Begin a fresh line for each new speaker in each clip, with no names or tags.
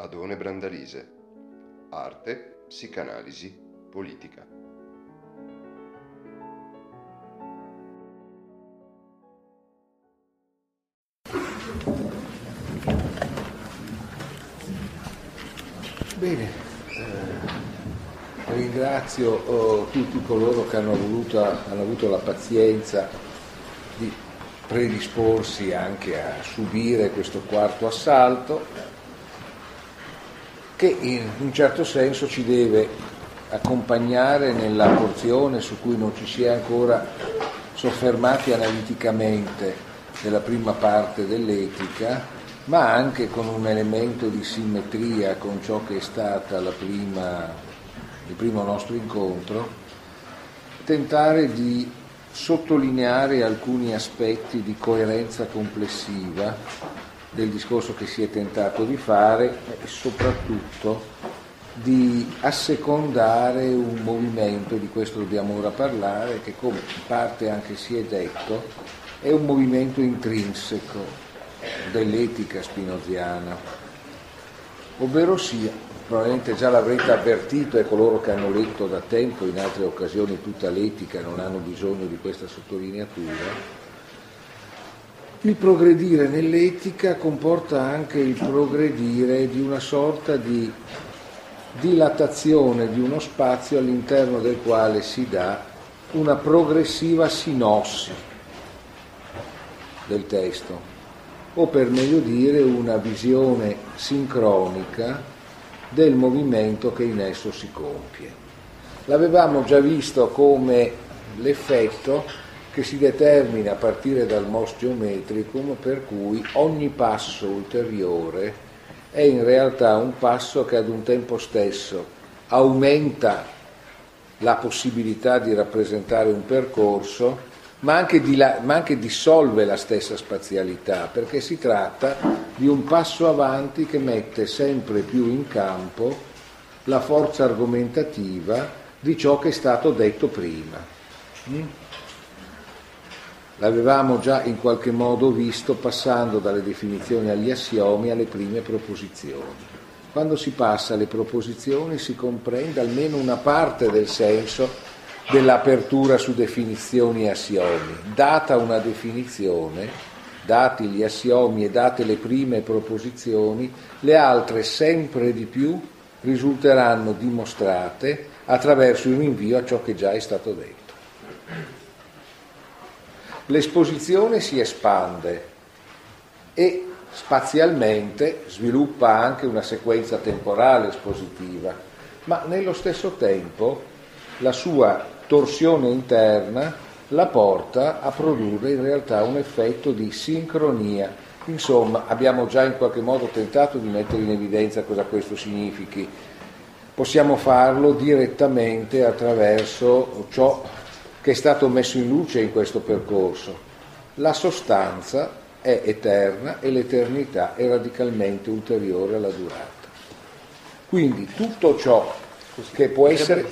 Adone Brandalise. Arte, psicanalisi, politica.
Bene, eh, ringrazio oh, tutti coloro che hanno, voluto, hanno avuto la pazienza di predisporsi anche a subire questo quarto assalto che in un certo senso ci deve accompagnare nella porzione su cui non ci si è ancora soffermati analiticamente nella prima parte dell'etica ma anche con un elemento di simmetria con ciò che è prima, il primo nostro incontro, tentare di sottolineare alcuni aspetti di coerenza complessiva del discorso che si è tentato di fare e soprattutto di assecondare un movimento, di questo dobbiamo ora parlare, che come in parte anche si è detto, è un movimento intrinseco dell'etica spinoziana, ovvero sia, probabilmente già l'avrete avvertito e coloro che hanno letto da tempo in altre occasioni tutta l'etica non hanno bisogno di questa sottolineatura, il progredire nell'etica comporta anche il progredire di una sorta di dilatazione di uno spazio all'interno del quale si dà una progressiva sinossi del testo o per meglio dire una visione sincronica del movimento che in esso si compie. L'avevamo già visto come l'effetto che si determina a partire dal mos geometricum per cui ogni passo ulteriore è in realtà un passo che ad un tempo stesso aumenta la possibilità di rappresentare un percorso ma anche, la, ma anche dissolve la stessa spazialità, perché si tratta di un passo avanti che mette sempre più in campo la forza argomentativa di ciò che è stato detto prima. L'avevamo già in qualche modo visto passando dalle definizioni agli assiomi alle prime proposizioni. Quando si passa alle proposizioni si comprende almeno una parte del senso dell'apertura su definizioni e assiomi. Data una definizione, dati gli assiomi e date le prime proposizioni, le altre sempre di più risulteranno dimostrate attraverso il rinvio a ciò che già è stato detto. L'esposizione si espande e spazialmente sviluppa anche una sequenza temporale espositiva, ma nello stesso tempo la sua torsione interna la porta a produrre in realtà un effetto di sincronia. Insomma, abbiamo già in qualche modo tentato di mettere in evidenza cosa questo significhi. Possiamo farlo direttamente attraverso ciò che è stato messo in luce in questo percorso. La sostanza è eterna e l'eternità è radicalmente ulteriore alla durata. Quindi tutto ciò che può essere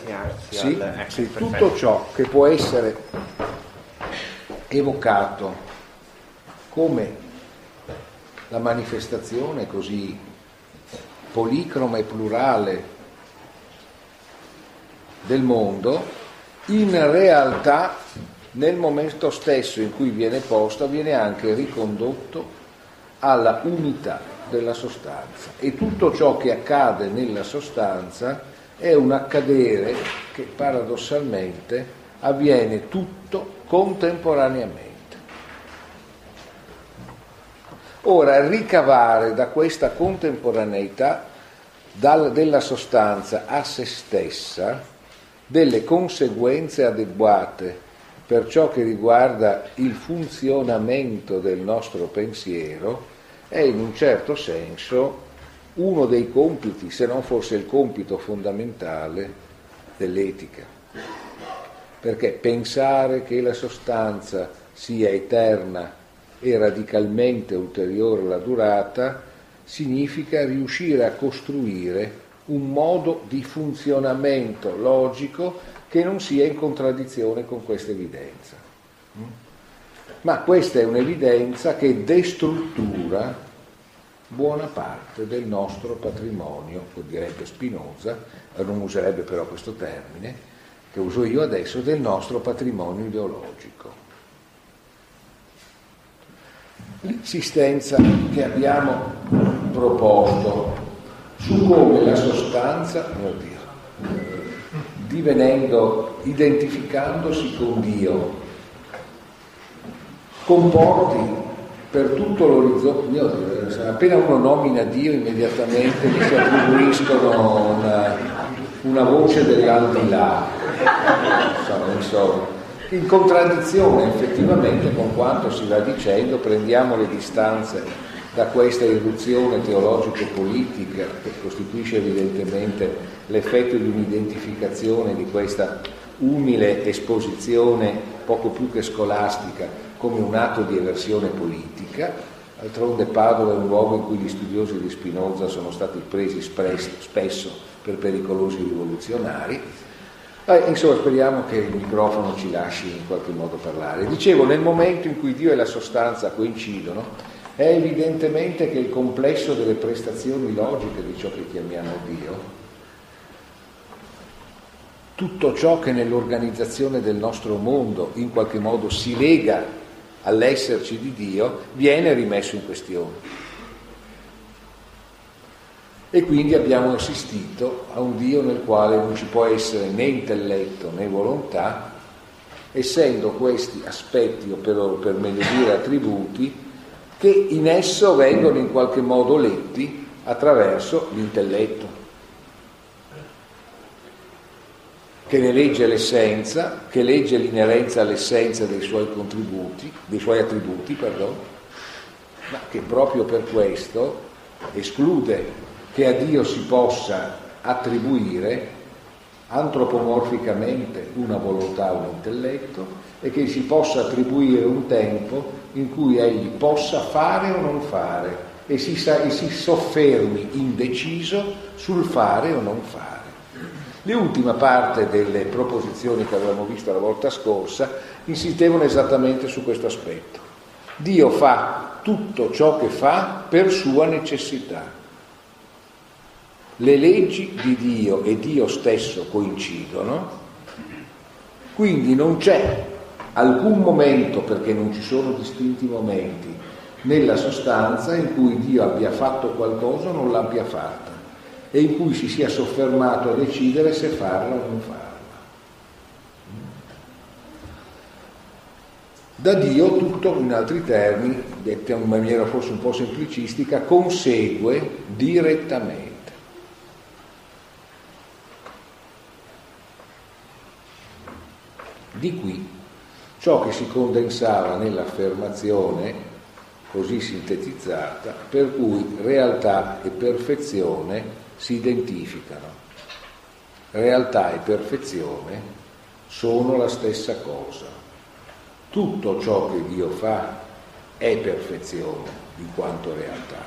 sì, ecco, sì, tutto ciò che può essere evocato come la manifestazione così policroma e plurale del mondo, in realtà nel momento stesso in cui viene posto viene anche ricondotto alla unità della sostanza e tutto ciò che accade nella sostanza è un accadere che paradossalmente avviene tutto contemporaneamente. Ora, ricavare da questa contemporaneità dal, della sostanza a se stessa delle conseguenze adeguate per ciò che riguarda il funzionamento del nostro pensiero è in un certo senso uno dei compiti, se non forse il compito fondamentale dell'etica. Perché pensare che la sostanza sia eterna e radicalmente ulteriore alla durata significa riuscire a costruire un modo di funzionamento logico che non sia in contraddizione con questa evidenza. Ma questa è un'evidenza che destruttura buona parte del nostro patrimonio, lo direbbe Spinoza, non userebbe però questo termine, che uso io adesso, del nostro patrimonio ideologico. L'insistenza che abbiamo proposto su come la sostanza, mio Dio, divenendo, identificandosi con Dio, comporti per tutto l'orizzonte, appena uno nomina Dio immediatamente gli si attribuiscono una, una voce dell'aldilà, insomma, insomma, in contraddizione effettivamente con quanto si va dicendo, prendiamo le distanze da questa irruzione teologico-politica che costituisce evidentemente l'effetto di un'identificazione di questa umile esposizione poco più che scolastica come un atto di eversione politica, d'altronde Padova è un luogo in cui gli studiosi di Spinoza sono stati presi spesso per pericolosi rivoluzionari. Eh, insomma, speriamo che il microfono ci lasci in qualche modo parlare. Dicevo, nel momento in cui Dio e la sostanza coincidono, è evidentemente che il complesso delle prestazioni logiche di ciò che chiamiamo Dio, tutto ciò che nell'organizzazione del nostro mondo in qualche modo si lega all'esserci di Dio viene rimesso in questione. E quindi abbiamo assistito a un Dio nel quale non ci può essere né intelletto né volontà, essendo questi aspetti, o per, per meglio dire attributi, che in esso vengono in qualche modo letti attraverso l'intelletto. che ne legge l'essenza, che legge l'inerenza all'essenza dei suoi contributi, dei suoi attributi, perdono, ma che proprio per questo esclude che a Dio si possa attribuire antropomorficamente una volontà, un intelletto e che si possa attribuire un tempo in cui egli possa fare o non fare e si, e si soffermi indeciso sul fare o non fare. L'ultima parte delle proposizioni che avevamo visto la volta scorsa insistevano esattamente su questo aspetto. Dio fa tutto ciò che fa per sua necessità. Le leggi di Dio e Dio stesso coincidono, quindi non c'è alcun momento, perché non ci sono distinti momenti, nella sostanza in cui Dio abbia fatto qualcosa o non l'abbia fatta e in cui si sia soffermato a decidere se farla o non farla. Da Dio tutto, in altri termini, dette in maniera forse un po' semplicistica, consegue direttamente. Di qui ciò che si condensava nell'affermazione così sintetizzata, per cui realtà e perfezione si identificano. Realtà e perfezione sono la stessa cosa. Tutto ciò che Dio fa è perfezione in quanto realtà.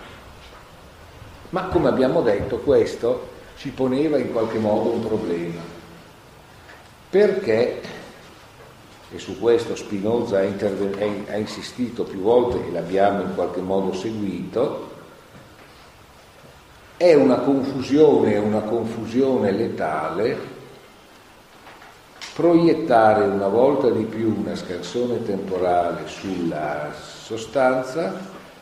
Ma come abbiamo detto, questo ci poneva in qualche modo un problema. Perché, e su questo Spinoza ha, insistito più volte e l'abbiamo in qualche modo seguito, è una confusione, una confusione letale proiettare una volta di più una scarsone temporale sulla sostanza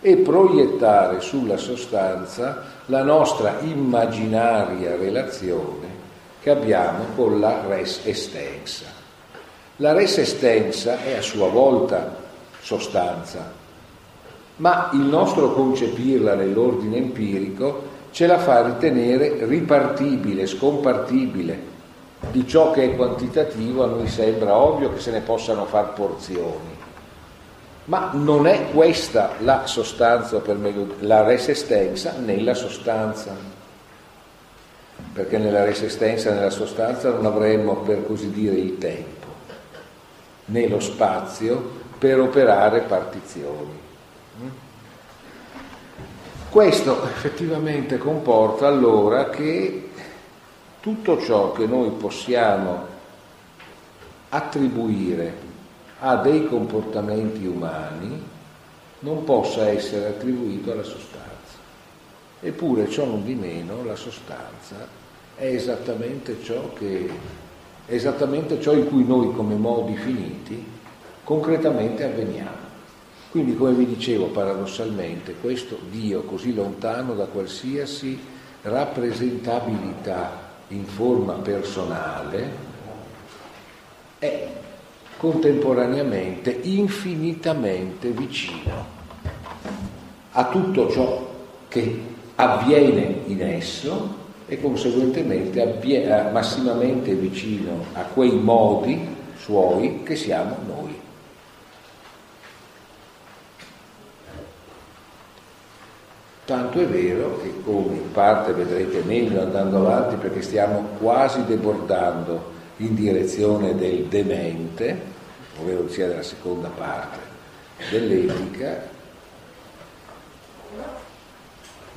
e proiettare sulla sostanza la nostra immaginaria relazione che abbiamo con la res estensa. La res estensa è a sua volta sostanza, ma il nostro concepirla nell'ordine empirico ce la fa ritenere ripartibile, scompartibile. Di ciò che è quantitativo a noi sembra ovvio che se ne possano far porzioni. Ma non è questa la sostanza, per meglio, la resistenza nella sostanza. Perché nella resistenza, nella sostanza non avremmo, per così dire, il tempo, né lo spazio per operare partizioni. Questo effettivamente comporta allora che tutto ciò che noi possiamo attribuire a dei comportamenti umani non possa essere attribuito alla sostanza. Eppure ciò non di meno la sostanza è esattamente ciò, che, è esattamente ciò in cui noi come modi finiti concretamente avveniamo. Quindi come vi dicevo paradossalmente, questo Dio così lontano da qualsiasi rappresentabilità in forma personale è contemporaneamente infinitamente vicino a tutto ciò che avviene in esso e conseguentemente avviene, massimamente vicino a quei modi suoi che siamo noi. Tanto è vero che, come in parte vedrete meglio andando avanti, perché stiamo quasi debordando in direzione del demente, ovvero sia della seconda parte dell'etica,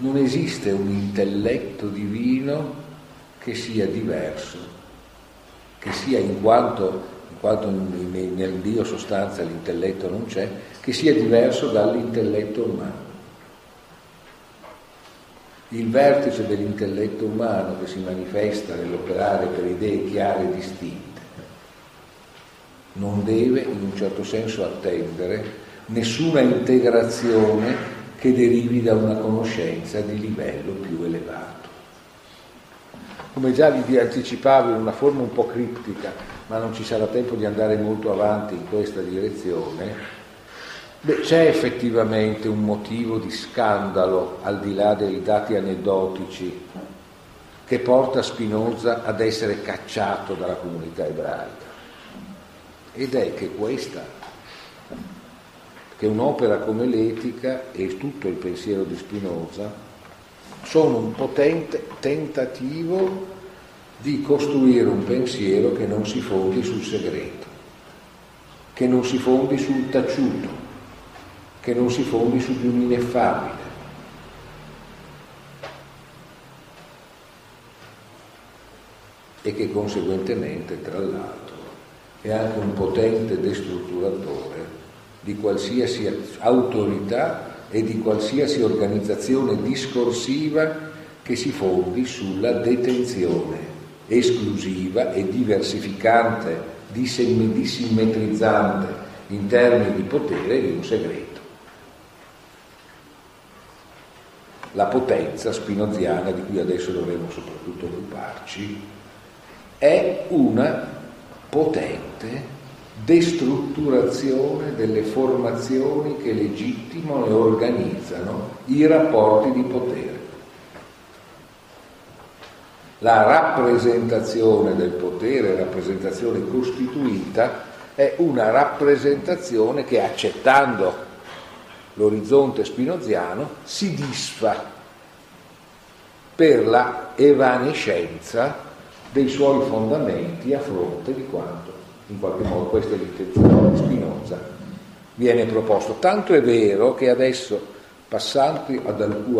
non esiste un intelletto divino che sia diverso, che sia in quanto, in quanto nel Dio sostanza l'intelletto non c'è, che sia diverso dall'intelletto umano. Il vertice dell'intelletto umano che si manifesta nell'operare per idee chiare e distinte non deve in un certo senso attendere nessuna integrazione che derivi da una conoscenza di livello più elevato. Come già vi anticipavo in una forma un po' criptica, ma non ci sarà tempo di andare molto avanti in questa direzione, Beh, c'è effettivamente un motivo di scandalo, al di là dei dati aneddotici, che porta Spinoza ad essere cacciato dalla comunità ebraica. Ed è che questa che un'opera come l'etica e tutto il pensiero di Spinoza sono un potente tentativo di costruire un pensiero che non si fondi sul segreto, che non si fondi sul taciuto, che non si fondi su di un ineffabile. e che conseguentemente, tra l'altro, è anche un potente destrutturatore di qualsiasi autorità e di qualsiasi organizzazione discorsiva che si fondi sulla detenzione esclusiva e diversificante, dissimmetrizzante in termini di potere di un segreto. La potenza spinoziana, di cui adesso dovremo soprattutto occuparci, è una potente destrutturazione delle formazioni che legittimano e organizzano i rapporti di potere. La rappresentazione del potere, rappresentazione costituita, è una rappresentazione che accettando l'orizzonte spinoziano si disfa per la evanescenza dei suoi fondamenti a fronte di quanto in qualche modo questa è l'intenzione di Spinoza, viene proposto. Tanto è vero che adesso, passando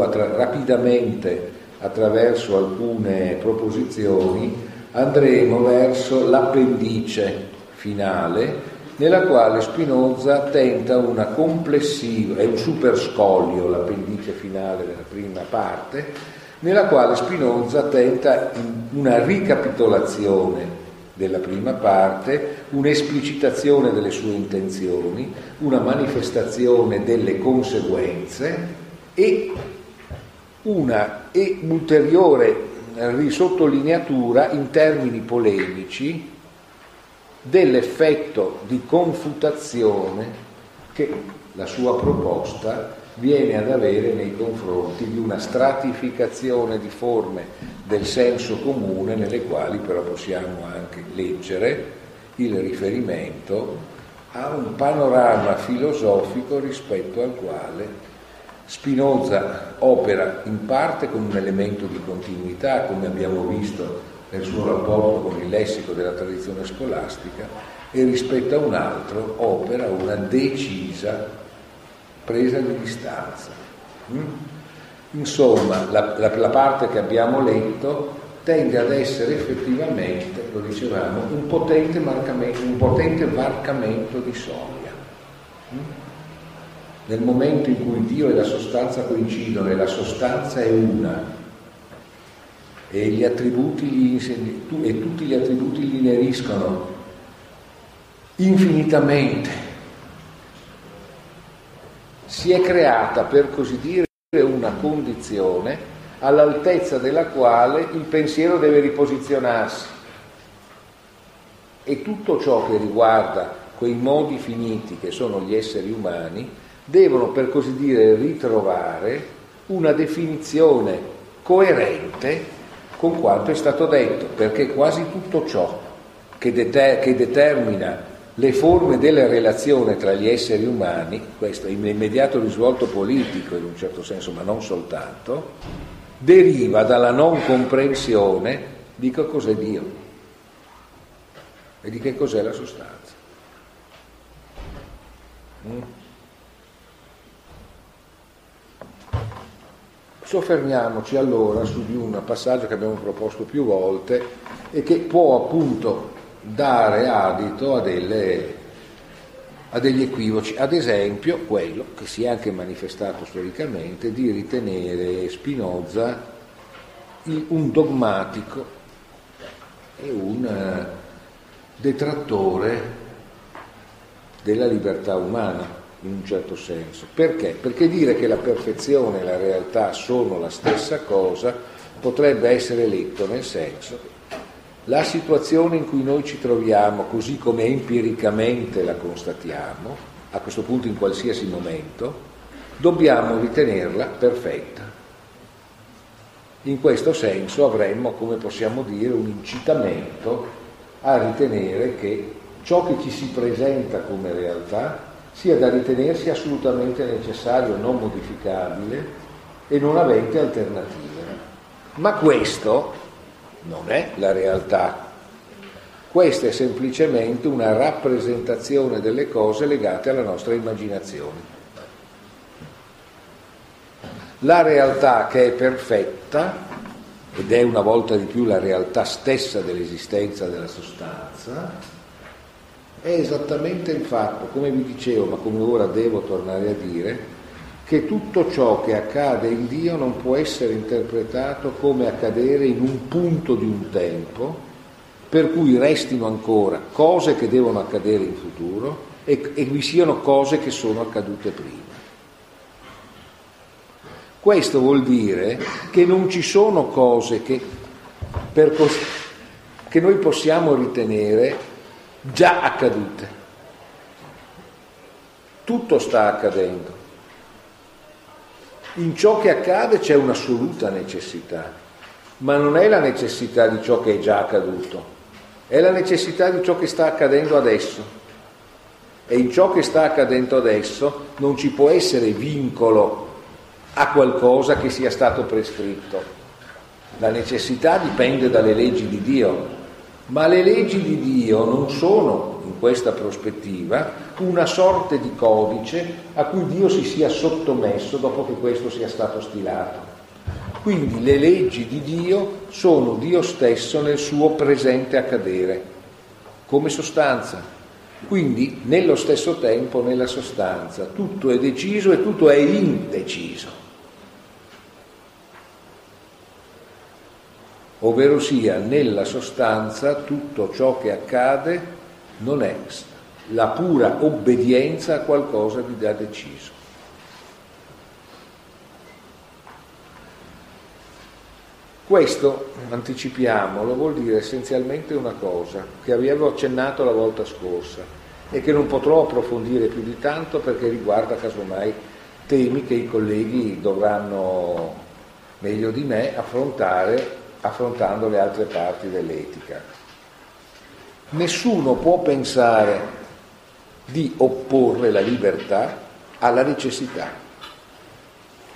attra- rapidamente attraverso alcune proposizioni, andremo verso l'appendice finale nella quale Spinoza tenta una complessiva, è un superscoglio l'appendice finale della prima parte, nella quale Spinoza tenta una ricapitolazione della prima parte, un'esplicitazione delle sue intenzioni, una manifestazione delle conseguenze e una e ulteriore risottolineatura in termini polemici dell'effetto di confutazione che la sua proposta viene ad avere nei confronti di una stratificazione di forme del senso comune nelle quali però possiamo anche leggere il riferimento a un panorama filosofico rispetto al quale Spinoza opera in parte con un elemento di continuità, come abbiamo visto nel suo rapporto con il lessico della tradizione scolastica, e rispetto a un altro opera una decisa presa di distanza. Mm? Insomma, la, la, la, parte che abbiamo letto tende ad essere effettivamente, lo dicevamo, un potente, un potente varcamento di soglia. Mm? nel momento in cui Dio e la sostanza coincidono e la sostanza è una e, gli attributi gli, e tutti gli attributi gli ineriscono infinitamente, si è creata per così dire una condizione all'altezza della quale il pensiero deve riposizionarsi. E tutto ciò che riguarda quei modi finiti che sono gli esseri umani devono per così dire ritrovare una definizione coerente con quanto è stato detto, perché quasi tutto ciò che, deter- che determina le forme della relazione tra gli esseri umani, questo immediato risvolto politico in un certo senso, ma non soltanto, deriva dalla non comprensione di che cos'è Dio e di che cos'è la sostanza. Mm? Soffermiamoci allora su di un passaggio che abbiamo proposto più volte e che può appunto dare adito a, delle, a degli equivoci, ad esempio quello che si è anche manifestato storicamente di ritenere Spinoza un dogmatico e un eh, detrattore della libertà umana in un certo senso. Perché? Perché dire che la perfezione e la realtà sono la stessa cosa potrebbe essere letto nel senso la situazione in cui noi ci troviamo, così come empiricamente la constatiamo, a questo punto in qualsiasi momento, dobbiamo ritenerla perfetta. In questo senso avremmo, come possiamo dire, un incitamento a ritenere che ciò che ci si presenta come realtà sia da ritenersi assolutamente necessario, non modificabile e non avente alternative. Ma questo non è la realtà. Questa è semplicemente una rappresentazione delle cose legate alla nostra immaginazione. La realtà che è perfetta, ed è una volta di più la realtà stessa dell'esistenza della sostanza, è esattamente il fatto, come vi dicevo, ma come ora devo tornare a dire, che tutto ciò che accade in Dio non può essere interpretato come accadere in un punto di un tempo, per cui restino ancora cose che devono accadere in futuro e, e vi siano cose che sono accadute prima. Questo vuol dire che non ci sono cose che, per, che noi possiamo ritenere già accadute. Tutto sta accadendo. In ciò che accade c'è un'assoluta necessità, ma non è la necessità di ciò che è già accaduto, è la necessità di ciò che sta accadendo adesso. E in ciò che sta accadendo adesso non ci può essere vincolo a qualcosa che sia stato prescritto. La necessità dipende dalle leggi di Dio, ma le leggi di Dio non sono, in questa prospettiva, una sorte di codice a cui Dio si sia sottomesso dopo che questo sia stato stilato. Quindi le leggi di Dio sono Dio stesso nel suo presente accadere, come sostanza. Quindi nello stesso tempo, nella sostanza, tutto è deciso e tutto è indeciso. ovvero sia nella sostanza tutto ciò che accade non è la pura obbedienza a qualcosa di già deciso. Questo, anticipiamolo, vuol dire essenzialmente una cosa che avevo accennato la volta scorsa e che non potrò approfondire più di tanto perché riguarda casomai temi che i colleghi dovranno meglio di me affrontare affrontando le altre parti dell'etica. Nessuno può pensare di opporre la libertà alla necessità.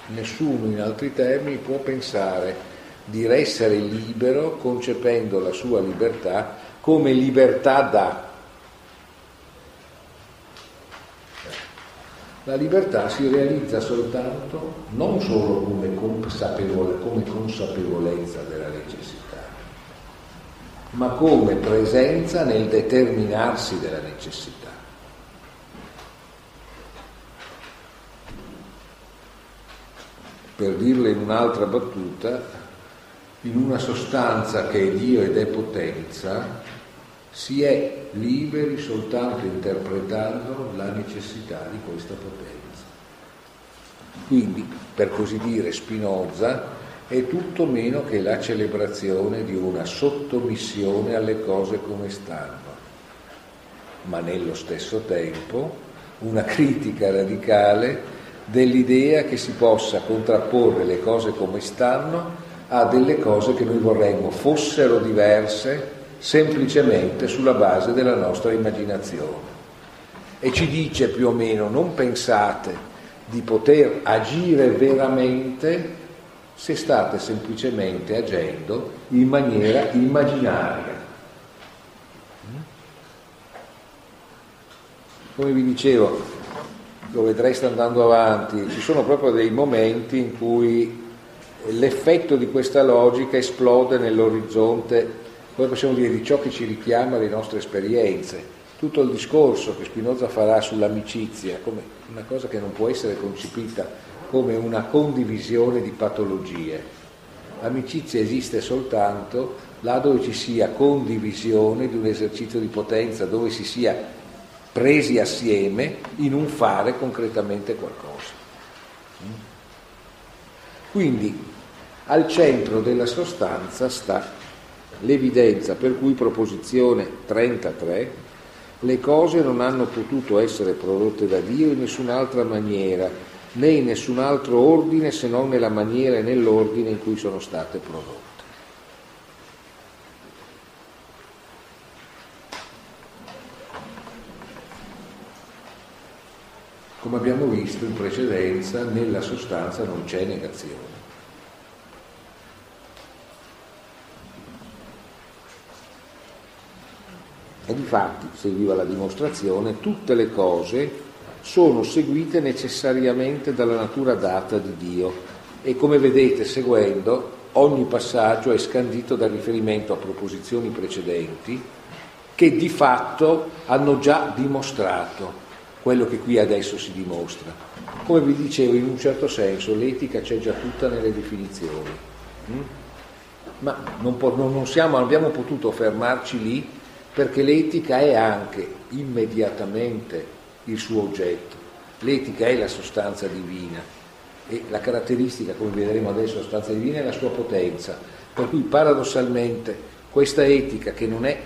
Nessuno, in altri termini, può pensare di essere libero concependo la sua libertà come libertà da. La libertà si realizza soltanto non solo come, consapevole, come consapevolezza della necessità, ma come presenza nel determinarsi della necessità. Per dirle in un'altra battuta, in una sostanza che è Dio ed è potenza, si è liberi soltanto interpretando la necessità di questa potenza. Quindi, per così dire, Spinoza è tutto meno che la celebrazione di una sottomissione alle cose come stanno, ma nello stesso tempo una critica radicale dell'idea che si possa contrapporre le cose come stanno a delle cose che noi vorremmo fossero diverse semplicemente sulla base della nostra immaginazione. E ci dice più o meno non pensate di poter agire veramente se state semplicemente agendo in maniera immaginaria. Come vi dicevo, lo vedreste andando avanti, ci sono proprio dei momenti in cui l'effetto di questa logica esplode nell'orizzonte, come possiamo dire, di ciò che ci richiama alle nostre esperienze. Tutto il discorso che Spinoza farà sull'amicizia, come una cosa che non può essere concepita come una condivisione di patologie. L'amicizia esiste soltanto là dove ci sia condivisione di un esercizio di potenza, dove si sia presi assieme in un fare concretamente qualcosa. Quindi al centro della sostanza sta l'evidenza per cui proposizione 33 le cose non hanno potuto essere prodotte da Dio in nessun'altra maniera, né in nessun altro ordine se non nella maniera e nell'ordine in cui sono state prodotte. Come abbiamo visto in precedenza, nella sostanza non c'è negazione. E difatti, seguiva la dimostrazione, tutte le cose sono seguite necessariamente dalla natura data di Dio e come vedete seguendo ogni passaggio è scandito dal riferimento a proposizioni precedenti che di fatto hanno già dimostrato quello che qui adesso si dimostra. Come vi dicevo, in un certo senso l'etica c'è già tutta nelle definizioni, mm? ma non, po- non, siamo, non abbiamo potuto fermarci lì perché l'etica è anche immediatamente il suo oggetto. L'etica è la sostanza divina e la caratteristica, come vedremo adesso, della sostanza divina è la sua potenza. Per cui paradossalmente questa etica, che non è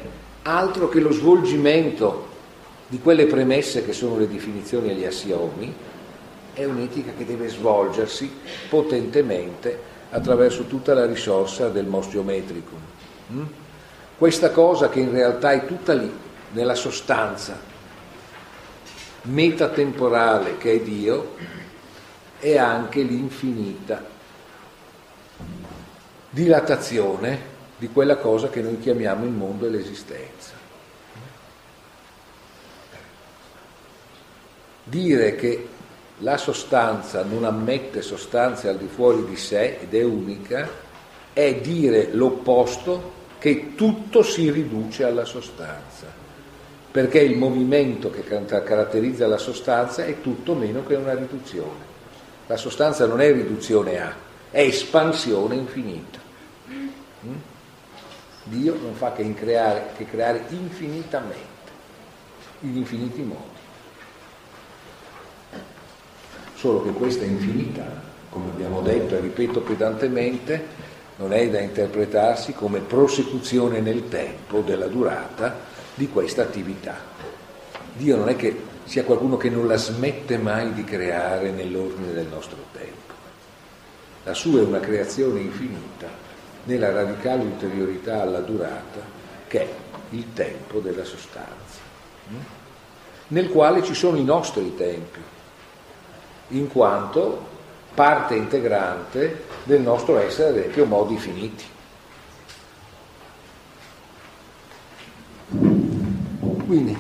altro che lo svolgimento di quelle premesse che sono le definizioni e gli assiomi, è un'etica che deve svolgersi potentemente attraverso tutta la risorsa del mos geometricum. Mm? Questa cosa che in realtà è tutta lì, nella sostanza metatemporale che è Dio, è anche l'infinita dilatazione di quella cosa che noi chiamiamo il mondo e l'esistenza. Dire che la sostanza non ammette sostanze al di fuori di sé ed è unica, è dire l'opposto che tutto si riduce alla sostanza, perché il movimento che caratterizza la sostanza è tutto meno che una riduzione. La sostanza non è riduzione a, è espansione infinita. Mm? Dio non fa che creare, che creare infinitamente, in infiniti modi solo che questa infinità, come abbiamo detto e ripeto pedantemente, non è da interpretarsi come prosecuzione nel tempo della durata di questa attività. Dio non è che sia qualcuno che non la smette mai di creare nell'ordine del nostro tempo. La sua è una creazione infinita nella radicale ulteriorità alla durata che è il tempo della sostanza, hm? nel quale ci sono i nostri tempi, in quanto parte integrante del nostro essere, ad esempio, modi finiti. Quindi,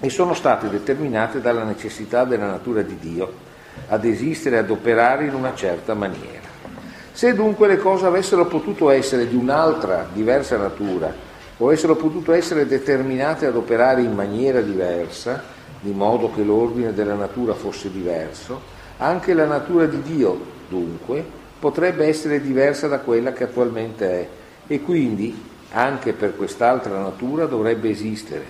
e sono state determinate dalla necessità della natura di Dio ad esistere e ad operare in una certa maniera. Se dunque le cose avessero potuto essere di un'altra, diversa natura, o avessero potuto essere determinate ad operare in maniera diversa, di modo che l'ordine della natura fosse diverso, Anche la natura di Dio, dunque, potrebbe essere diversa da quella che attualmente è e quindi anche per quest'altra natura dovrebbe esistere,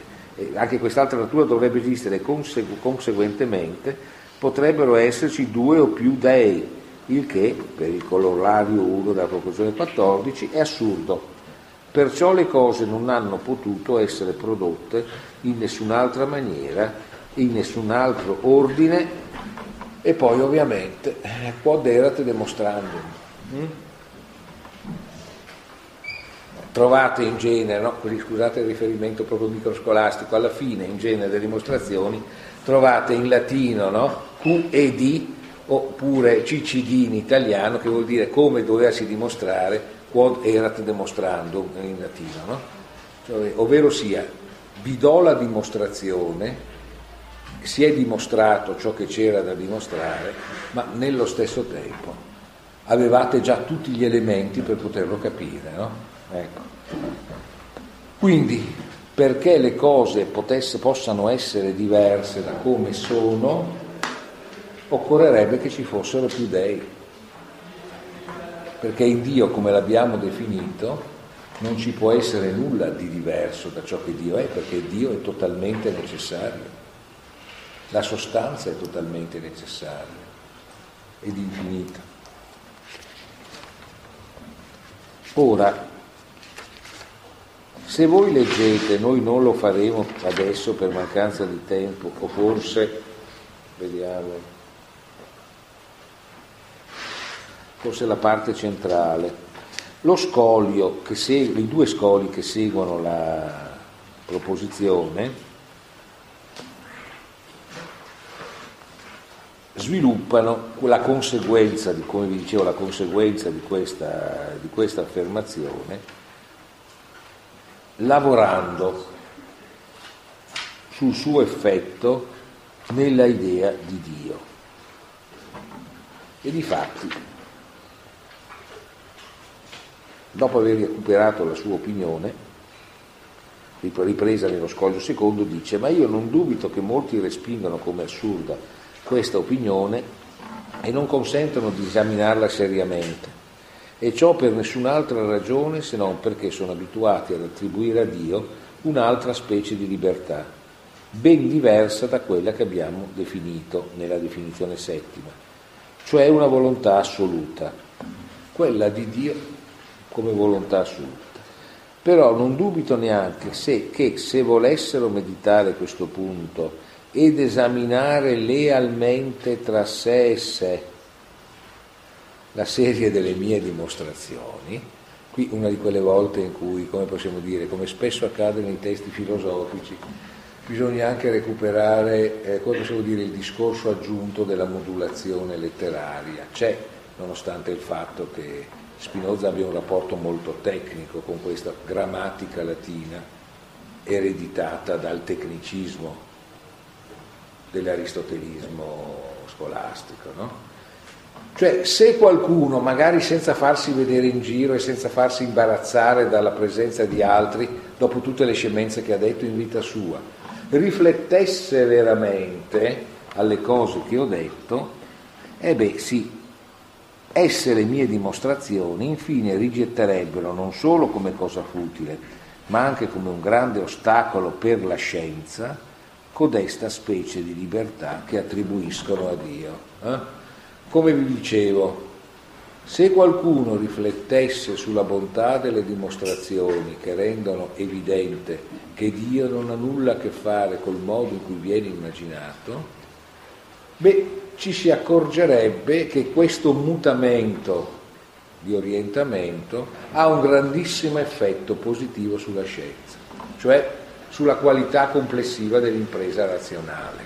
anche quest'altra natura dovrebbe esistere e conseguentemente potrebbero esserci due o più dei, il che, per il corollario 1 della proposizione 14, è assurdo. Perciò le cose non hanno potuto essere prodotte in nessun'altra maniera, in nessun altro ordine e poi ovviamente quod erat demonstrandum. Mm? Trovate in genere, no? scusate il riferimento proprio microscolastico, alla fine in genere delle dimostrazioni trovate in latino no? Q oppure CCD in italiano che vuol dire come doversi dimostrare quod erat demonstrandum in latino, no? cioè, ovvero sia vi do la dimostrazione si è dimostrato ciò che c'era da dimostrare, ma nello stesso tempo avevate già tutti gli elementi per poterlo capire. No? Ecco. Quindi, perché le cose potesse, possano essere diverse da come sono, occorrerebbe che ci fossero più dei. Perché in Dio, come l'abbiamo definito, non ci può essere nulla di diverso da ciò che Dio è, perché Dio è totalmente necessario. La sostanza è totalmente necessaria ed infinita. Ora, se voi leggete, noi non lo faremo adesso per mancanza di tempo, o forse, vediamo, forse la parte centrale, lo scolio che segue, i due scoli che seguono la proposizione, sviluppano la conseguenza, di, come vi dicevo, la conseguenza di questa, di questa affermazione lavorando sul suo effetto nella idea di Dio. E di fatti, dopo aver recuperato la sua opinione, ripresa nello scoglio secondo, dice, ma io non dubito che molti respingano come assurda questa opinione e non consentono di esaminarla seriamente. E ciò per nessun'altra ragione se non perché sono abituati ad attribuire a Dio un'altra specie di libertà, ben diversa da quella che abbiamo definito nella definizione settima, cioè una volontà assoluta, quella di Dio come volontà assoluta. Però non dubito neanche se, che se volessero meditare questo punto ed esaminare lealmente tra sé e sé la serie delle mie dimostrazioni, qui una di quelle volte in cui, come possiamo dire, come spesso accade nei testi filosofici, bisogna anche recuperare, eh, come possiamo dire, il discorso aggiunto della modulazione letteraria. C'è, nonostante il fatto che Spinoza abbia un rapporto molto tecnico con questa grammatica latina ereditata dal tecnicismo dell'aristotelismo scolastico. No? Cioè, se qualcuno, magari senza farsi vedere in giro e senza farsi imbarazzare dalla presenza di altri, dopo tutte le scemenze che ha detto in vita sua, riflettesse veramente alle cose che ho detto, e beh sì, esse le mie dimostrazioni infine rigetterebbero non solo come cosa futile, ma anche come un grande ostacolo per la scienza, codesta specie di libertà che attribuiscono a Dio. Eh? Come vi dicevo, se qualcuno riflettesse sulla bontà delle dimostrazioni che rendono evidente che Dio non ha nulla a che fare col modo in cui viene immaginato, beh, ci si accorgerebbe che questo mutamento di orientamento ha un grandissimo effetto positivo sulla scienza, cioè sulla qualità complessiva dell'impresa razionale.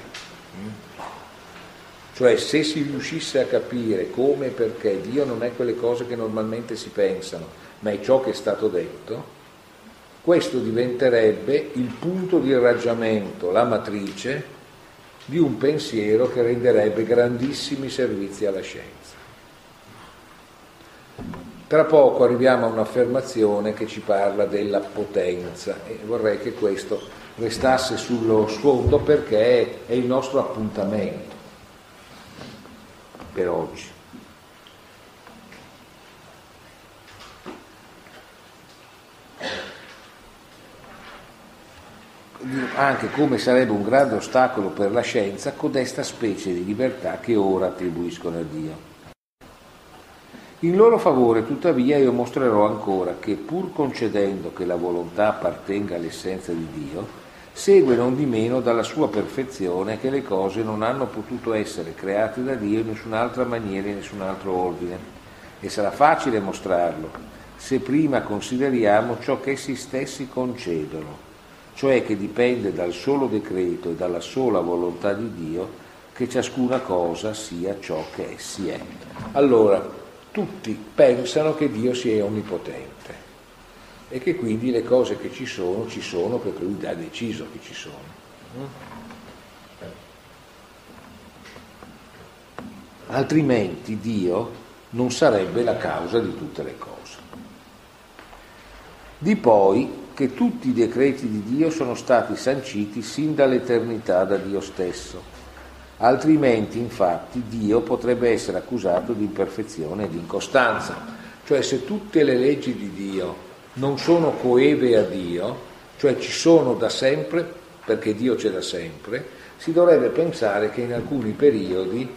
Cioè se si riuscisse a capire come e perché Dio non è quelle cose che normalmente si pensano, ma è ciò che è stato detto, questo diventerebbe il punto di irraggiamento, la matrice di un pensiero che renderebbe grandissimi servizi alla scienza. Tra poco arriviamo a un'affermazione che ci parla della potenza e vorrei che questo restasse sullo sfondo perché è il nostro appuntamento. per oggi. anche come sarebbe un grande ostacolo per la scienza codesta specie di libertà che ora attribuiscono a Dio. In loro favore, tuttavia, io mostrerò ancora che, pur concedendo che la volontà appartenga all'essenza di Dio, segue non di meno dalla sua perfezione che le cose non hanno potuto essere create da Dio in nessun'altra maniera, in nessun altro ordine. E sarà facile mostrarlo se prima consideriamo ciò che essi stessi concedono cioè che dipende dal solo decreto e dalla sola volontà di Dio che ciascuna cosa sia ciò che essi è. Allora, tutti pensano che Dio sia onnipotente e che quindi le cose che ci sono, ci sono perché lui ha deciso che ci sono. Altrimenti Dio non sarebbe la causa di tutte le cose. Di poi che tutti i decreti di Dio sono stati sanciti sin dall'eternità da Dio stesso. Altrimenti, infatti, Dio potrebbe essere accusato di imperfezione e di incostanza. Cioè, se tutte le leggi di Dio non sono coeve a Dio, cioè ci sono da sempre, perché Dio c'è da sempre, si dovrebbe pensare che in alcuni periodi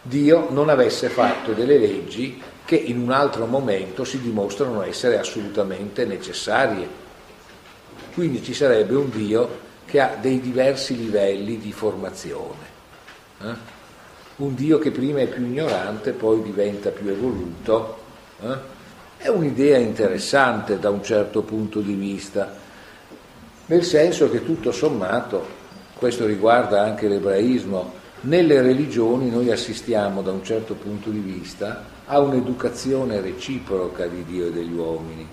Dio non avesse fatto delle leggi che in un altro momento si dimostrano essere assolutamente necessarie quindi ci sarebbe un Dio che ha dei diversi livelli di formazione. Eh? Un Dio che prima è più ignorante, poi diventa più evoluto. Eh? È un'idea interessante da un certo punto di vista, nel senso che tutto sommato, questo riguarda anche l'ebraismo, nelle religioni noi assistiamo da un certo punto di vista a un'educazione reciproca di Dio e degli uomini.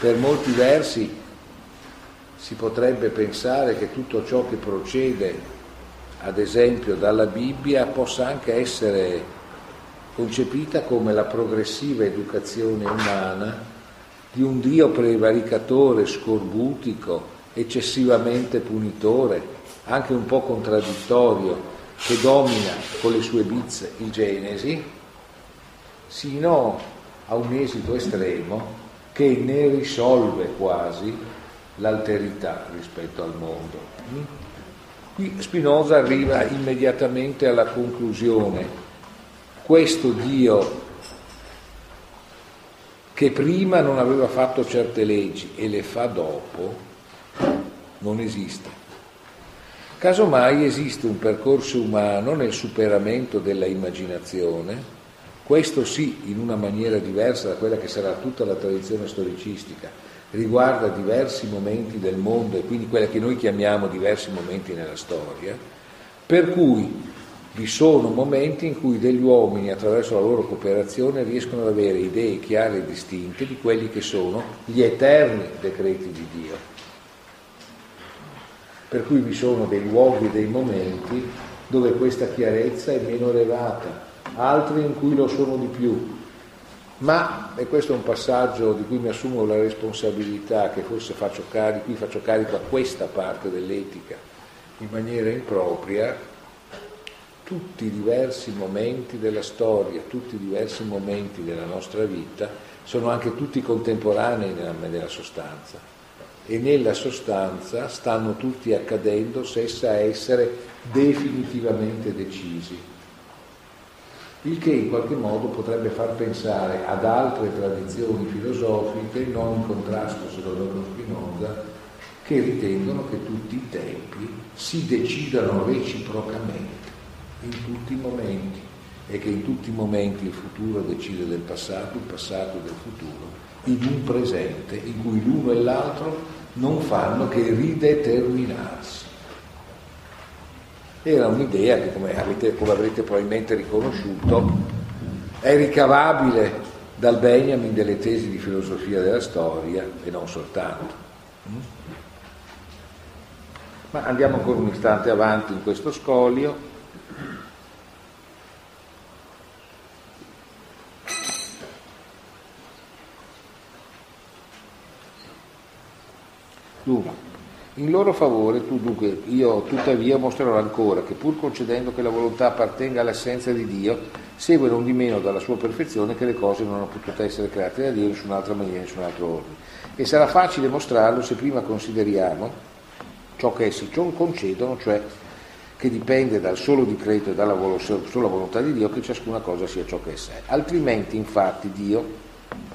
Per molti versi si potrebbe pensare che tutto ciò che procede, ad esempio dalla Bibbia, possa anche essere concepita come la progressiva educazione umana di un Dio prevaricatore, scorbutico, eccessivamente punitore, anche un po' contraddittorio, che domina con le sue bizze il Genesi, sino a un esito estremo che ne risolve quasi l'alterità rispetto al mondo. Qui Spinoza arriva immediatamente alla conclusione, questo Dio che prima non aveva fatto certe leggi e le fa dopo, non esiste. Casomai esiste un percorso umano nel superamento della immaginazione, questo sì in una maniera diversa da quella che sarà tutta la tradizione storicistica, riguarda diversi momenti del mondo e quindi quella che noi chiamiamo diversi momenti nella storia, per cui vi sono momenti in cui degli uomini attraverso la loro cooperazione riescono ad avere idee chiare e distinte di quelli che sono gli eterni decreti di Dio. Per cui vi sono dei luoghi e dei momenti dove questa chiarezza è meno elevata, altri in cui lo sono di più, ma, e questo è un passaggio di cui mi assumo la responsabilità, che forse faccio carico, qui faccio carico a questa parte dell'etica in maniera impropria, tutti i diversi momenti della storia, tutti i diversi momenti della nostra vita sono anche tutti contemporanei nella, nella sostanza. E nella sostanza stanno tutti accadendo senza essere definitivamente decisi il che in qualche modo potrebbe far pensare ad altre tradizioni filosofiche non in contrasto secondo me con Spinoza che ritengono che tutti i tempi si decidano reciprocamente in tutti i momenti e che in tutti i momenti il futuro decide del passato, il passato del futuro, in un presente in cui l'uno e l'altro non fanno che rideterminarsi. Era un'idea che, come, avete, come avrete probabilmente riconosciuto, è ricavabile dal Benjamin delle tesi di filosofia della storia e non soltanto. Mm? Ma andiamo ancora un istante avanti in questo scolio. Dunque, In loro favore, tu dunque, io tuttavia mostrerò ancora che pur concedendo che la volontà appartenga all'essenza di Dio, segue non di meno dalla sua perfezione che le cose non hanno potuto essere create da Dio in nessun'altra maniera, in nessun altro ordine. E sarà facile mostrarlo se prima consideriamo ciò che essi concedono, cioè che dipende dal solo decreto e dalla sola volontà di Dio che ciascuna cosa sia ciò che essa è. Altrimenti, infatti, Dio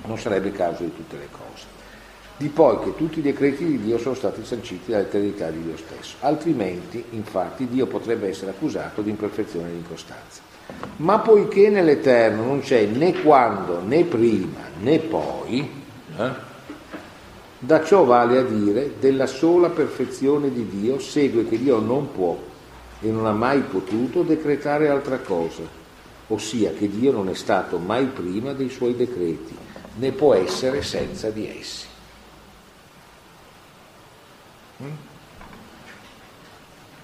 non sarebbe causa di tutte le cose di poi che tutti i decreti di Dio sono stati sanciti dall'eternità di Dio stesso. Altrimenti, infatti, Dio potrebbe essere accusato di imperfezione e di incostanza. Ma poiché nell'Eterno non c'è né quando, né prima, né poi, eh, da ciò vale a dire della sola perfezione di Dio segue che Dio non può e non ha mai potuto decretare altra cosa, ossia che Dio non è stato mai prima dei suoi decreti, né può essere senza di essi.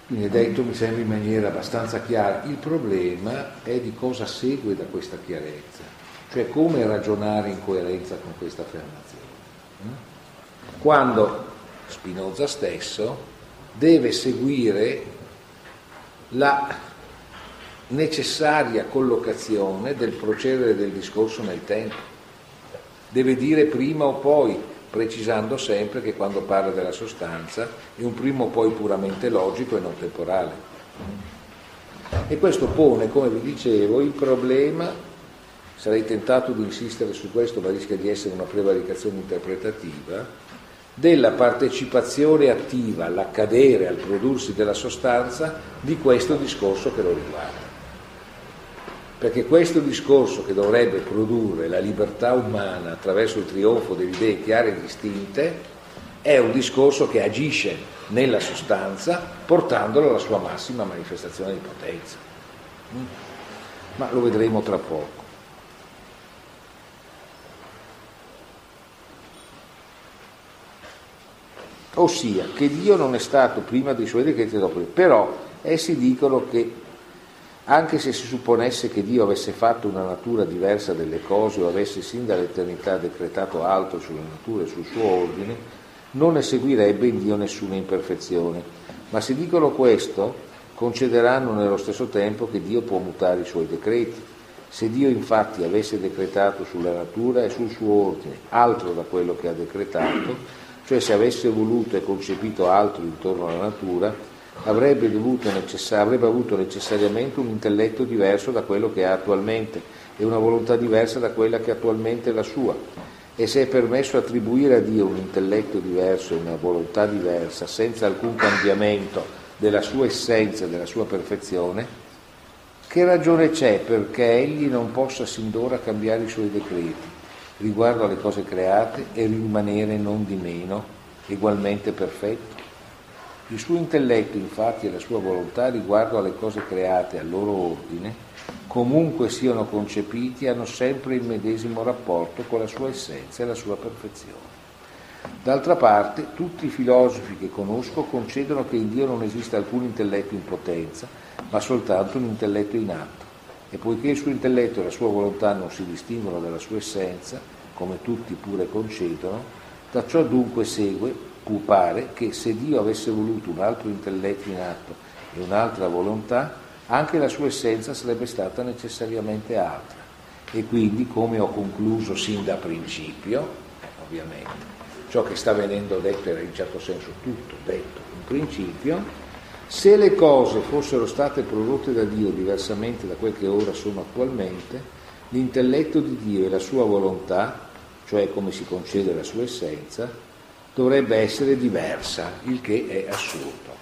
Quindi è detto, mi sembra in maniera abbastanza chiara, il problema è di cosa segue da questa chiarezza, cioè come ragionare in coerenza con questa affermazione. Quando Spinoza stesso deve seguire la necessaria collocazione del procedere del discorso nel tempo. Deve dire prima o poi, precisando sempre che quando parla della sostanza è un primo poi puramente logico e non temporale. E questo pone, come vi dicevo, il problema, sarei tentato di insistere su questo, ma rischia di essere una prevaricazione interpretativa, della partecipazione attiva all'accadere, al prodursi della sostanza di questo discorso che lo riguarda perché questo discorso che dovrebbe produrre la libertà umana attraverso il trionfo delle idee chiare e distinte è un discorso che agisce nella sostanza portandolo alla sua massima manifestazione di potenza. Mm? Ma lo vedremo tra poco. Ossia che Dio non è stato prima dei suoi decreti e dopo, però essi dicono che anche se si supponesse che Dio avesse fatto una natura diversa delle cose o avesse sin dall'eternità decretato altro sulla natura e sul suo ordine, non ne seguirebbe in Dio nessuna imperfezione. Ma se dicono questo, concederanno nello stesso tempo che Dio può mutare i suoi decreti. Se Dio infatti avesse decretato sulla natura e sul suo ordine altro da quello che ha decretato, cioè se avesse voluto e concepito altro intorno alla natura, avrebbe, necess- avrebbe avuto necessariamente un intelletto diverso da quello che ha attualmente e una volontà diversa da quella che attualmente è la sua. E se è permesso attribuire a Dio un intelletto diverso e una volontà diversa senza alcun cambiamento della sua essenza della sua perfezione, che ragione c'è perché egli non possa sin d'ora cambiare i suoi decreti riguardo alle cose create e rimanere non di meno ugualmente perfetto? Il suo intelletto, infatti, e la sua volontà riguardo alle cose create al loro ordine, comunque siano concepiti, hanno sempre il medesimo rapporto con la sua essenza e la sua perfezione. D'altra parte, tutti i filosofi che conosco concedono che in Dio non esiste alcun intelletto in potenza, ma soltanto un intelletto in atto. E poiché il suo intelletto e la sua volontà non si distinguono dalla sua essenza, come tutti pure concedono, da ciò dunque segue pare che se Dio avesse voluto un altro intelletto in atto e un'altra volontà, anche la sua essenza sarebbe stata necessariamente altra. E quindi, come ho concluso sin da principio, ovviamente, ciò che sta venendo detto era in certo senso tutto detto in principio, se le cose fossero state prodotte da Dio diversamente da quel che ora sono attualmente, l'intelletto di Dio e la sua volontà, cioè come si concede la sua essenza, dovrebbe essere diversa, il che è assurdo.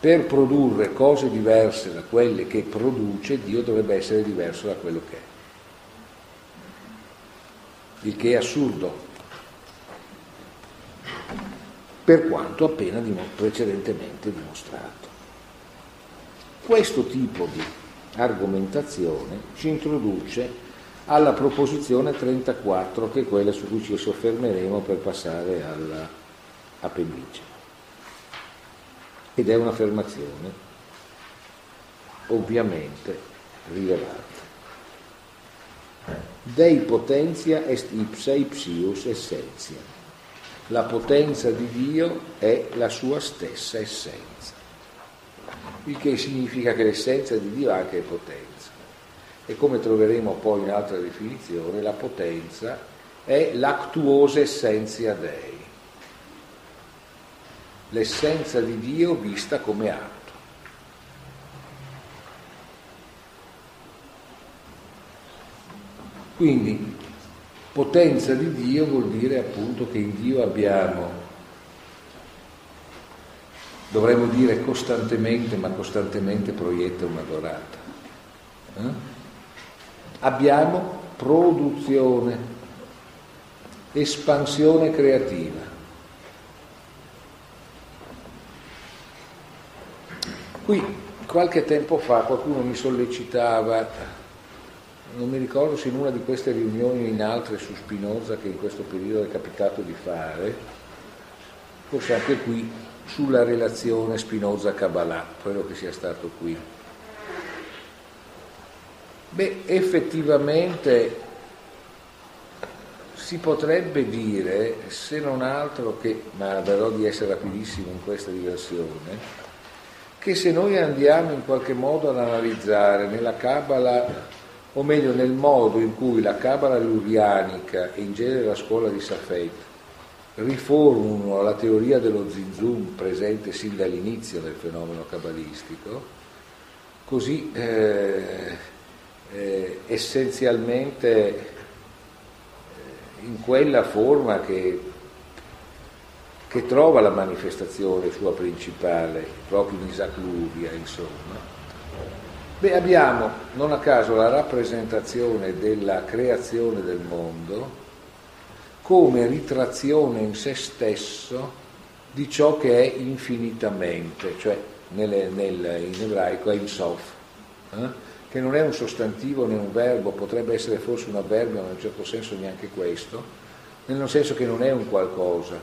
Per produrre cose diverse da quelle che produce, Dio dovrebbe essere diverso da quello che è. Il che è assurdo, per quanto appena precedentemente dimostrato. Questo tipo di argomentazione ci introduce alla proposizione 34 che è quella su cui ci soffermeremo per passare all'appendice. Ed è un'affermazione ovviamente rilevante. Dei potentia est ipsa ipsius essentia. la potenza di Dio è la sua stessa essenza, il che significa che l'essenza di Dio anche è potenza. E come troveremo poi in altra definizione, la potenza è l'actuosa essenza Dei, l'essenza di Dio vista come atto. Quindi potenza di Dio vuol dire appunto che in Dio abbiamo, dovremmo dire costantemente, ma costantemente proietta una dorata. Eh? Abbiamo produzione, espansione creativa. Qui qualche tempo fa qualcuno mi sollecitava non mi ricordo se in una di queste riunioni o in altre su Spinoza che in questo periodo è capitato di fare, forse anche qui sulla relazione Spinoza-Kabbalah, quello che sia stato qui. Beh, effettivamente si potrebbe dire, se non altro che, ma darò di essere rapidissimo in questa diversione, che se noi andiamo in qualche modo ad analizzare nella Kabbalah o meglio nel modo in cui la Cabala Lurianica e in genere la scuola di Safed riformulano la teoria dello zinzum presente sin dall'inizio del fenomeno cabalistico, così eh, eh, essenzialmente eh, in quella forma che, che trova la manifestazione sua principale proprio in Isaac Luria, insomma Beh, abbiamo non a caso la rappresentazione della creazione del mondo come ritrazione in se stesso di ciò che è infinitamente, cioè nel, nel, in ebraico è il sof, eh? Che non è un sostantivo né un verbo, potrebbe essere forse un avverbio, ma in un certo senso neanche questo, nel senso che non è un qualcosa,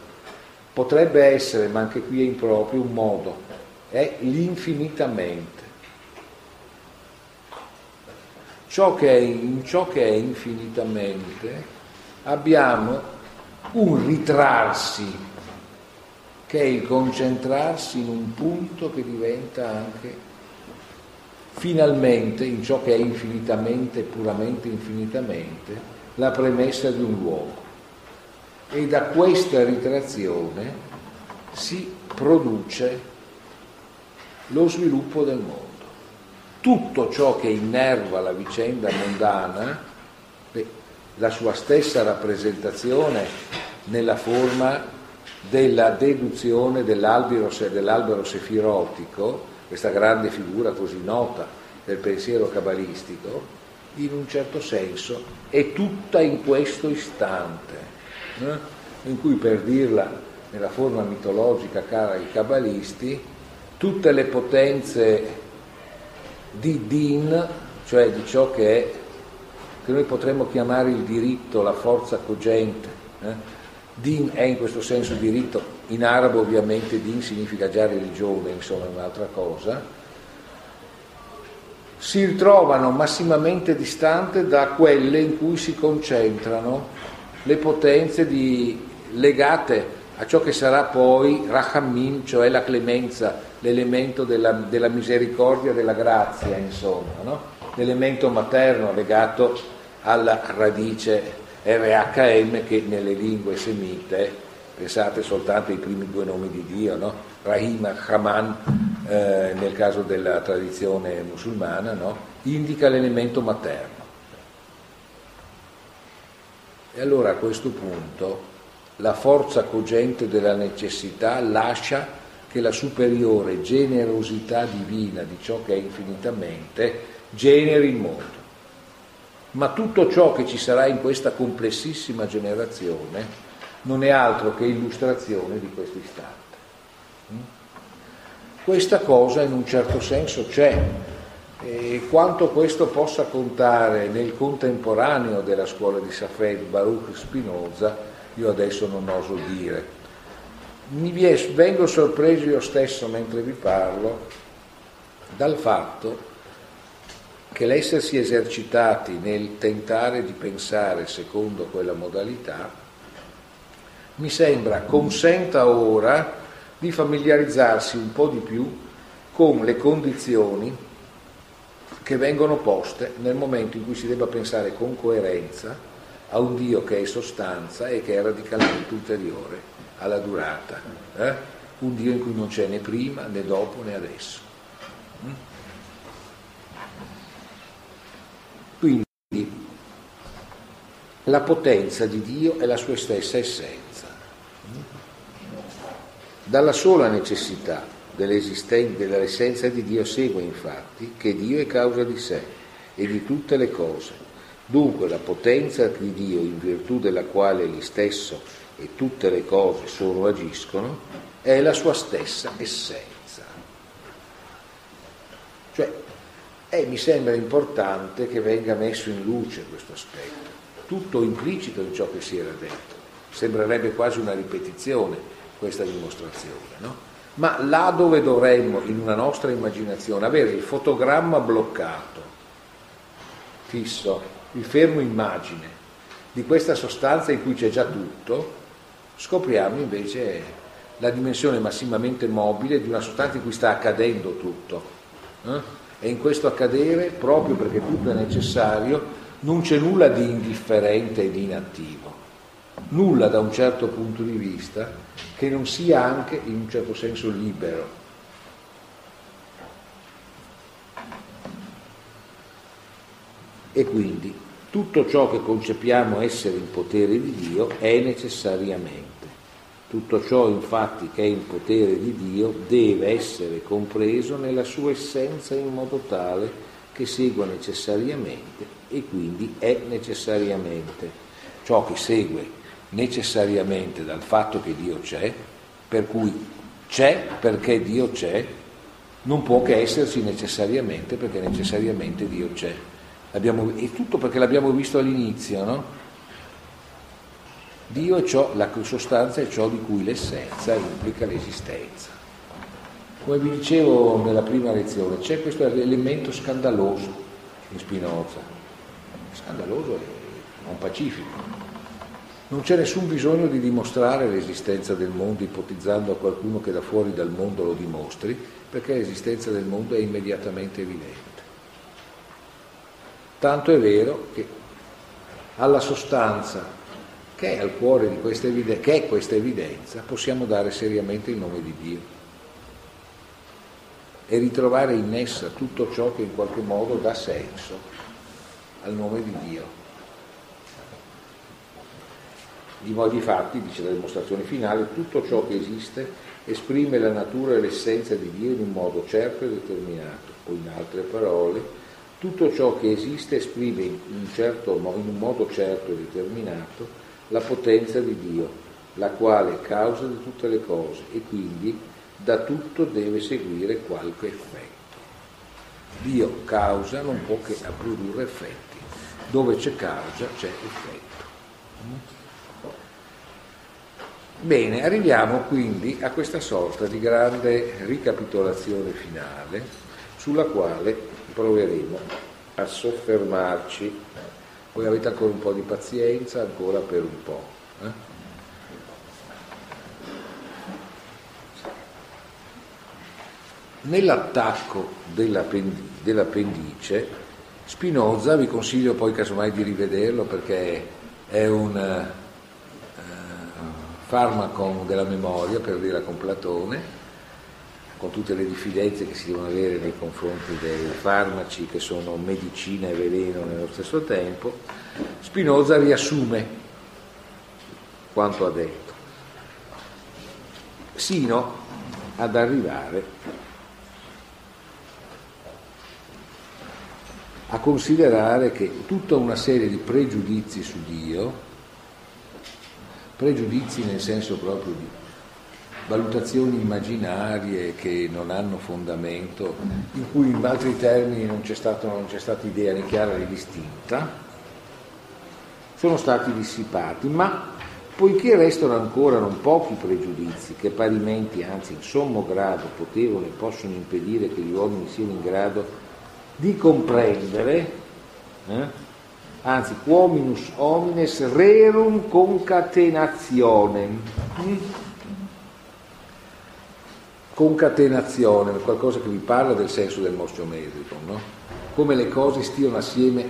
potrebbe essere, ma anche qui è improprio, un modo, è l'infinitamente. ciò che è, in ciò che è infinitamente abbiamo un ritrarsi che è il concentrarsi in un punto che diventa anche finalmente in ciò che è infinitamente, puramente infinitamente, la premessa di un luogo. E da questa ritrazione si produce lo sviluppo del mondo tutto ciò che innerva la vicenda mondana, la sua stessa rappresentazione nella forma della deduzione dell'albero, dell'albero sefirotico, questa grande figura così nota del pensiero cabalistico, in un certo senso è tutta in questo istante, eh? in cui per dirla nella forma mitologica cara ai cabalisti, tutte le potenze di din, cioè di ciò che è, che noi potremmo chiamare il diritto, la forza cogente. Eh? Din è in questo senso diritto, in arabo ovviamente din significa già religione, insomma è un'altra cosa, si ritrovano massimamente distante da quelle in cui si concentrano le potenze di, legate a ciò che sarà poi Rahamim, cioè la clemenza, l'elemento della, della misericordia, della grazia, insomma, no? l'elemento materno legato alla radice RHM che nelle lingue semite, pensate soltanto ai primi due nomi di Dio, no? Rahim Haman eh, nel caso della tradizione musulmana, no? indica l'elemento materno. E allora a questo punto la forza cogente della necessità lascia che la superiore generosità divina di ciò che è infinitamente generi il mondo. Ma tutto ciò che ci sarà in questa complessissima generazione non è altro che illustrazione di questo istante. Mm? Questa cosa in un certo senso c'è e quanto questo possa contare nel contemporaneo della scuola di Safed, Baruch Spinoza, io adesso non oso dire. Mi vengo sorpreso io stesso mentre vi parlo dal fatto che l'essersi esercitati nel tentare di pensare secondo quella modalità mi sembra consenta ora di familiarizzarsi un po' di più con le condizioni che vengono poste nel momento in cui si debba pensare con coerenza a un Dio che è sostanza e che è radicalmente ulteriore alla durata. Eh? Un Dio in cui non c'è né prima, né dopo, né adesso. Mm? Quindi la potenza di Dio è la sua stessa essenza. Dalla sola necessità dell'essenza di Dio segue infatti che Dio è causa di sé e di tutte le cose. Dunque la potenza di Dio in virtù della quale egli stesso e tutte le cose solo agiscono è la sua stessa essenza. Cioè, eh, mi sembra importante che venga messo in luce questo aspetto, tutto implicito in ciò che si era detto. Sembrerebbe quasi una ripetizione questa dimostrazione, no? ma là dove dovremmo, in una nostra immaginazione, avere il fotogramma bloccato, fisso, il fermo immagine di questa sostanza in cui c'è già tutto, scopriamo invece la dimensione massimamente mobile di una sostanza in cui sta accadendo tutto. Eh? E in questo accadere, proprio perché tutto è necessario, non c'è nulla di indifferente e di inattivo, nulla da un certo punto di vista che non sia anche in un certo senso libero. E quindi tutto ciò che concepiamo essere in potere di Dio è necessariamente. Tutto ciò infatti che è in potere di Dio deve essere compreso nella sua essenza in modo tale che segua necessariamente e quindi è necessariamente. Ciò che segue necessariamente dal fatto che Dio c'è, per cui c'è perché Dio c'è, non può che esserci necessariamente perché necessariamente Dio c'è. Abbiamo, è tutto perché l'abbiamo visto all'inizio, no? Dio è ciò, la sostanza è ciò di cui l'essenza implica l'esistenza. Come vi dicevo nella prima lezione, c'è questo elemento scandaloso in Spinoza, scandaloso e non pacifico, non c'è nessun bisogno di dimostrare l'esistenza del mondo ipotizzando a qualcuno che da fuori dal mondo lo dimostri, perché l'esistenza del mondo è immediatamente evidente. Tanto è vero che alla sostanza che è al cuore di questa evidenza, che è questa evidenza, possiamo dare seriamente il nome di Dio e ritrovare in essa tutto ciò che in qualche modo dà senso al nome di Dio. Di modi fatti, dice la dimostrazione finale, tutto ciò che esiste esprime la natura e l'essenza di Dio in un modo certo e determinato, o in altre parole, tutto ciò che esiste esprime in un, certo, in un modo certo e determinato la potenza di Dio, la quale è causa di tutte le cose e quindi da tutto deve seguire qualche effetto. Dio causa non può che produrre effetti, dove c'è causa c'è effetto. Bene, arriviamo quindi a questa sorta di grande ricapitolazione finale sulla quale proveremo a soffermarci. Voi avete ancora un po' di pazienza, ancora per un po'. Eh? Nell'attacco dell'appendice, Spinoza, vi consiglio poi casomai di rivederlo perché è un farmacon della memoria, per dire con Platone, con tutte le diffidenze che si devono avere nei confronti dei farmaci che sono medicina e veleno nello stesso tempo, Spinoza riassume quanto ha detto, sino ad arrivare a considerare che tutta una serie di pregiudizi su Dio pregiudizi nel senso proprio di valutazioni immaginarie che non hanno fondamento, in cui in altri termini non c'è, stato, non c'è stata idea né chiara né distinta, sono stati dissipati, ma poiché restano ancora non pochi pregiudizi che parimenti, anzi in sommo grado, potevano e possono impedire che gli uomini siano in grado di comprendere, eh, anzi quominus homines rerum concatenationem. Concatenazione, qualcosa che vi parla del senso del mostro metrico, no? come le cose stiano assieme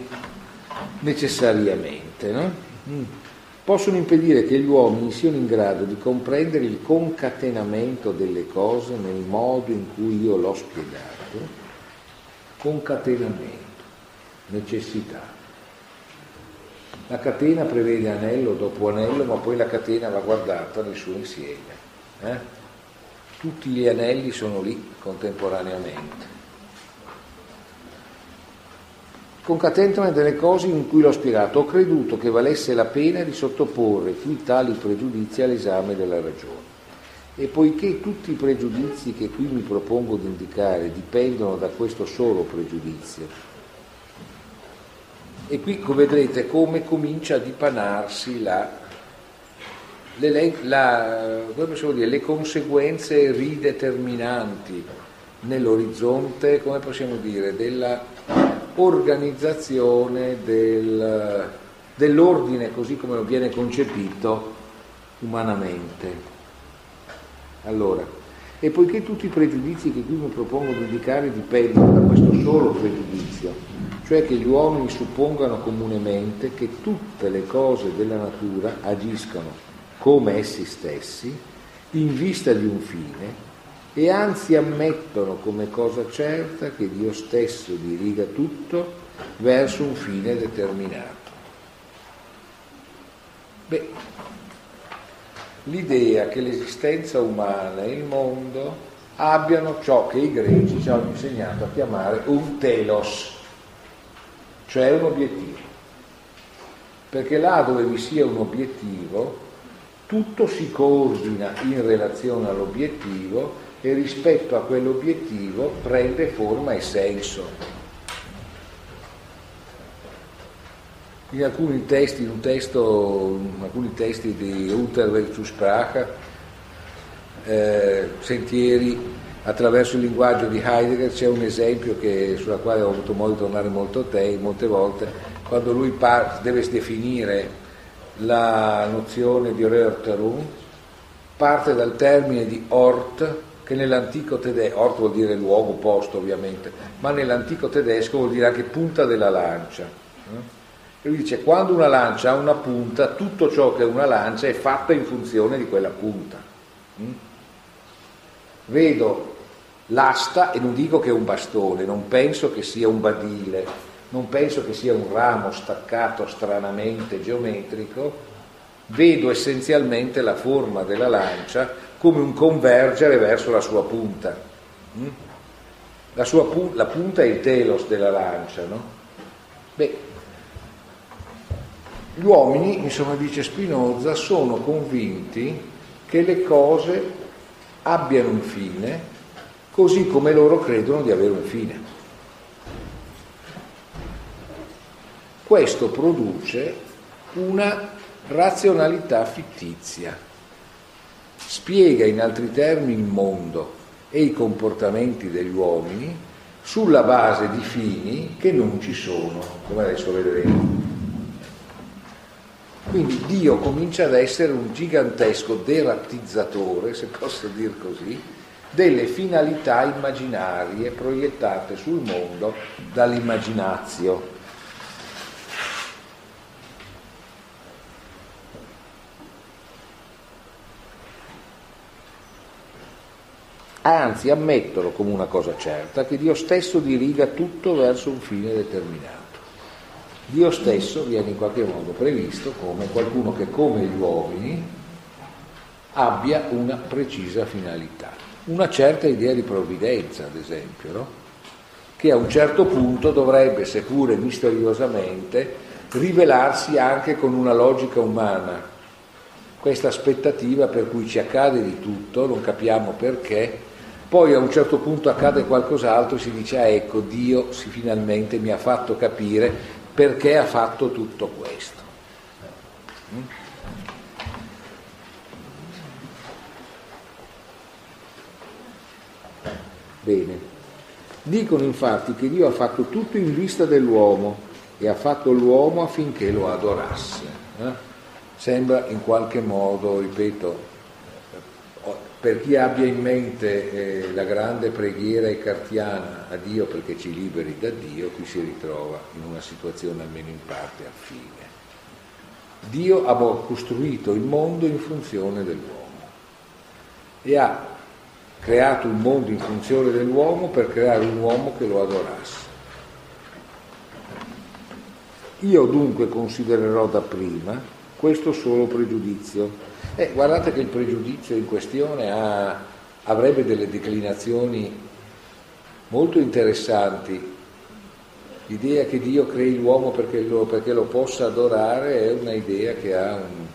necessariamente. No? Mm. Possono impedire che gli uomini siano in grado di comprendere il concatenamento delle cose nel modo in cui io l'ho spiegato. Concatenamento, necessità. La catena prevede anello dopo anello, ma poi la catena va guardata nel suo insieme. Eh? Tutti gli anelli sono lì contemporaneamente. Concatenamento delle cose in cui l'ho spiegato, ho creduto che valesse la pena di sottoporre qui tali pregiudizi all'esame della ragione. E poiché tutti i pregiudizi che qui mi propongo di indicare dipendono da questo solo pregiudizio, e qui vedrete come comincia a dipanarsi la, le, la, dire, le conseguenze rideterminanti nell'orizzonte, come possiamo dire, della organizzazione del, dell'ordine così come viene concepito umanamente. Allora, e poiché tutti i pregiudizi che qui mi propongo di indicare dipendono da questo solo pregiudizio, cioè che gli uomini suppongano comunemente che tutte le cose della natura agiscono come essi stessi, in vista di un fine, e anzi ammettono come cosa certa che Dio stesso diriga tutto verso un fine determinato. Beh, l'idea che l'esistenza umana e il mondo abbiano ciò che i greci ci hanno insegnato a chiamare un telos, cioè un obiettivo. Perché là dove vi sia un obiettivo, tutto si coordina in relazione all'obiettivo e rispetto a quell'obiettivo prende forma e senso. In alcuni testi, in, testo, in alcuni testi di Unterweg zu Sprache, eh, Sentieri attraverso il linguaggio di Heidegger c'è un esempio che, sulla quale ho avuto modo di tornare molto te, molte volte, quando lui par- deve definire la nozione di Rörterung, parte dal termine di Ort, che nell'antico tedesco, Ort vuol dire luogo, posto ovviamente, ma nell'antico tedesco vuol dire anche punta della lancia. E lui dice, quando una lancia ha una punta, tutto ciò che è una lancia è fatto in funzione di quella punta. Vedo l'asta e non dico che è un bastone, non penso che sia un badile, non penso che sia un ramo staccato stranamente geometrico, vedo essenzialmente la forma della lancia come un convergere verso la sua punta. Mm? La, sua pu- la punta è il telos della lancia, no? Beh, gli uomini, insomma dice Spinoza, sono convinti che le cose abbiano un fine così come loro credono di avere un fine. Questo produce una razionalità fittizia, spiega in altri termini il mondo e i comportamenti degli uomini sulla base di fini che non ci sono, come adesso vedremo. Quindi Dio comincia ad essere un gigantesco derattizzatore, se posso dire così, delle finalità immaginarie proiettate sul mondo dall'immaginazio. Anzi, ammettono come una cosa certa che Dio stesso diriga tutto verso un fine determinato. Dio stesso viene in qualche modo previsto come qualcuno che come gli uomini abbia una precisa finalità una certa idea di provvidenza, ad esempio, no? che a un certo punto dovrebbe, seppure misteriosamente, rivelarsi anche con una logica umana. Questa aspettativa per cui ci accade di tutto, non capiamo perché, poi a un certo punto accade qualcos'altro e si dice, ah ecco, Dio si finalmente mi ha fatto capire perché ha fatto tutto questo. Bene. Dicono infatti che Dio ha fatto tutto in vista dell'uomo e ha fatto l'uomo affinché lo adorasse. Eh? Sembra in qualche modo, ripeto, per chi abbia in mente eh, la grande preghiera cartiana a Dio perché ci liberi da Dio, qui si ritrova in una situazione almeno in parte affine. Dio ha costruito il mondo in funzione dell'uomo e ha creato un mondo in funzione dell'uomo per creare un uomo che lo adorasse. Io dunque considererò dapprima questo solo pregiudizio eh, guardate che il pregiudizio in questione ha, avrebbe delle declinazioni molto interessanti. L'idea che Dio crei l'uomo perché lo, perché lo possa adorare è un'idea che ha un,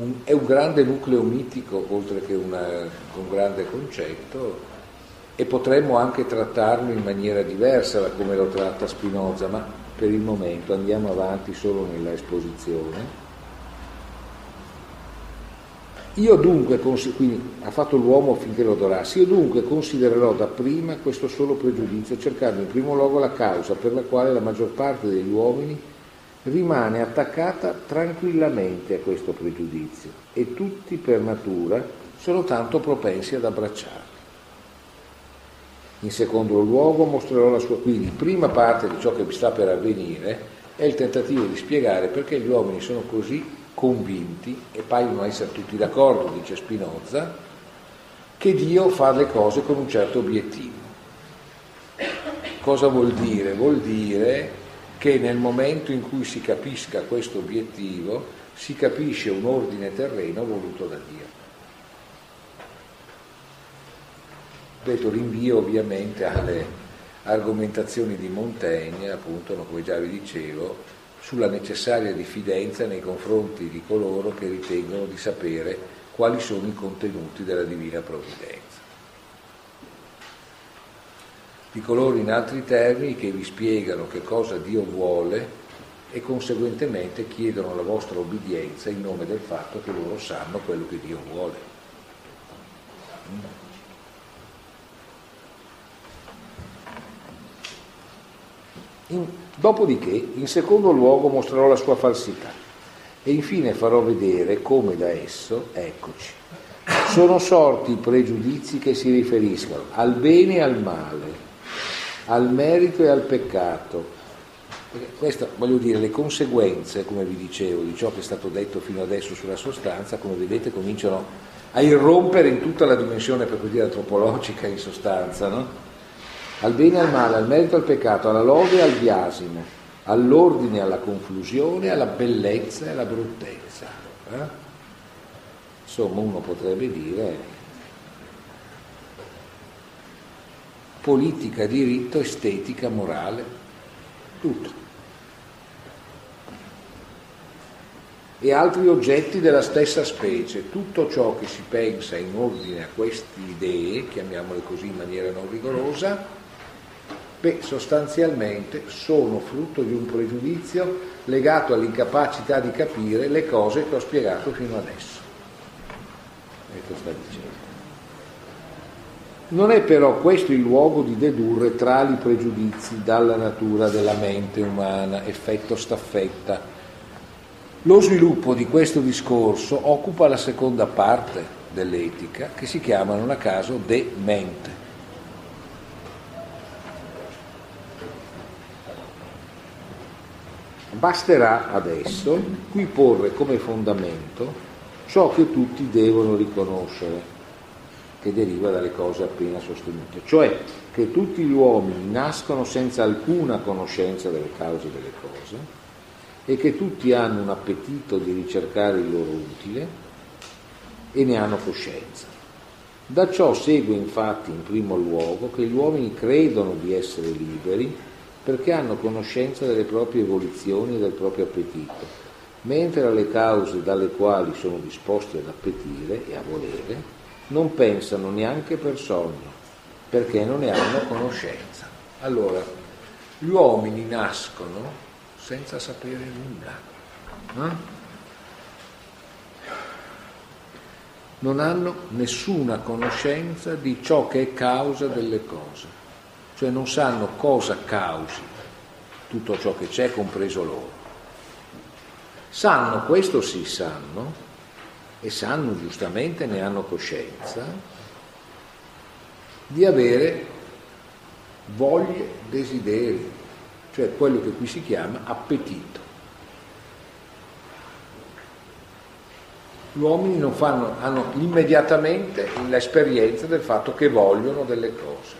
un, è un grande nucleo mitico oltre che una, un grande concetto e potremmo anche trattarlo in maniera diversa da come lo tratta Spinoza, ma per il momento andiamo avanti solo nella esposizione. Io dunque, quindi ha fatto l'uomo affinché lo adorasse, io dunque considererò dapprima questo solo pregiudizio, cercando in primo luogo la causa per la quale la maggior parte degli uomini rimane attaccata tranquillamente a questo pregiudizio e tutti per natura sono tanto propensi ad abbracciarlo. In secondo luogo mostrerò la sua, quindi prima parte di ciò che sta per avvenire è il tentativo di spiegare perché gli uomini sono così convinti, e paiono essere tutti d'accordo, dice Spinoza, che Dio fa le cose con un certo obiettivo. Cosa vuol dire? Vuol dire che nel momento in cui si capisca questo obiettivo si capisce un ordine terreno voluto da Dio. Detto rinvio ovviamente alle argomentazioni di Montaigne, appunto, come già vi dicevo, sulla necessaria diffidenza nei confronti di coloro che ritengono di sapere quali sono i contenuti della divina provvidenza. Di coloro in altri termini che vi spiegano che cosa Dio vuole e conseguentemente chiedono la vostra obbedienza in nome del fatto che loro sanno quello che Dio vuole. In, dopodiché, in secondo luogo, mostrerò la sua falsità e infine farò vedere come da esso, eccoci, sono sorti pregiudizi che si riferiscono al bene e al male, al merito e al peccato. Queste, voglio dire, le conseguenze, come vi dicevo, di ciò che è stato detto fino adesso sulla sostanza, come vedete, cominciano a irrompere in tutta la dimensione, per così dire, antropologica in sostanza, no? al bene e al male, al merito e al peccato, alla lode e al biasimo, all'ordine e alla confusione, alla bellezza e alla bruttezza. Eh? Insomma, uno potrebbe dire politica, diritto, estetica, morale, tutto. E altri oggetti della stessa specie, tutto ciò che si pensa in ordine a queste idee, chiamiamole così in maniera non rigorosa, Beh, sostanzialmente sono frutto di un pregiudizio legato all'incapacità di capire le cose che ho spiegato fino adesso. Ecco sta dicendo. Non è però questo il luogo di dedurre tali pregiudizi dalla natura della mente umana, effetto staffetta. Lo sviluppo di questo discorso occupa la seconda parte dell'etica, che si chiama non a caso de mente. Basterà adesso qui porre come fondamento ciò che tutti devono riconoscere, che deriva dalle cose appena sostenute, cioè che tutti gli uomini nascono senza alcuna conoscenza delle cause delle cose e che tutti hanno un appetito di ricercare il loro utile e ne hanno coscienza. Da ciò segue infatti in primo luogo che gli uomini credono di essere liberi perché hanno conoscenza delle proprie evoluzioni e del proprio appetito, mentre alle cause dalle quali sono disposti ad appetire e a volere non pensano neanche per sogno, perché non ne hanno conoscenza. Allora, gli uomini nascono senza sapere nulla. Eh? Non hanno nessuna conoscenza di ciò che è causa delle cose cioè non sanno cosa causi tutto ciò che c'è, compreso loro. Sanno, questo sì sanno, e sanno giustamente, ne hanno coscienza, di avere voglie, desideri, cioè quello che qui si chiama appetito. Gli uomini fanno, hanno immediatamente l'esperienza del fatto che vogliono delle cose.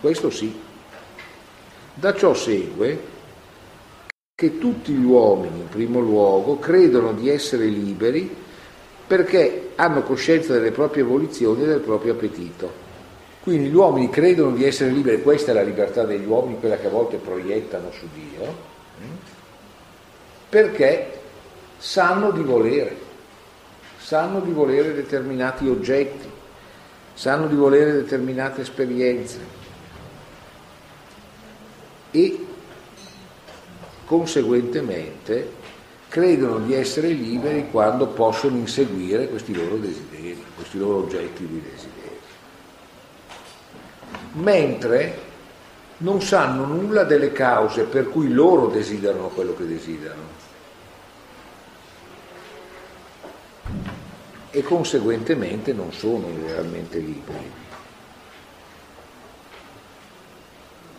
Questo sì. Da ciò segue che tutti gli uomini, in primo luogo, credono di essere liberi perché hanno coscienza delle proprie volizioni e del proprio appetito. Quindi gli uomini credono di essere liberi, questa è la libertà degli uomini, quella che a volte proiettano su Dio, mm, perché sanno di volere, sanno di volere determinati oggetti, sanno di volere determinate esperienze e conseguentemente credono di essere liberi quando possono inseguire questi loro desideri, questi loro oggetti di desideri. Mentre non sanno nulla delle cause per cui loro desiderano quello che desiderano. E conseguentemente non sono realmente liberi.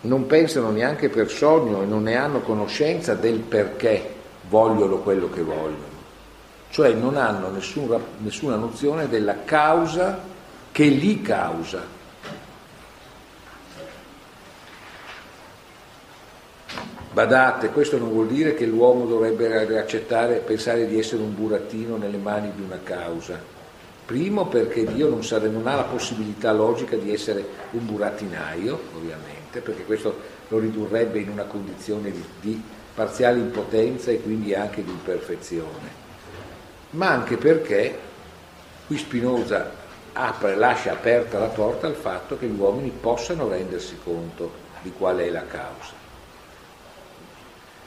Non pensano neanche per sogno e non ne hanno conoscenza del perché vogliono quello che vogliono, cioè non hanno nessuna, nessuna nozione della causa che li causa. Badate, questo non vuol dire che l'uomo dovrebbe accettare, pensare di essere un burattino nelle mani di una causa. Primo perché Dio non, sa, non ha la possibilità logica di essere un burattinaio, ovviamente, perché questo lo ridurrebbe in una condizione di, di parziale impotenza e quindi anche di imperfezione, ma anche perché qui Spinoza apre, lascia aperta la porta al fatto che gli uomini possano rendersi conto di qual è la causa.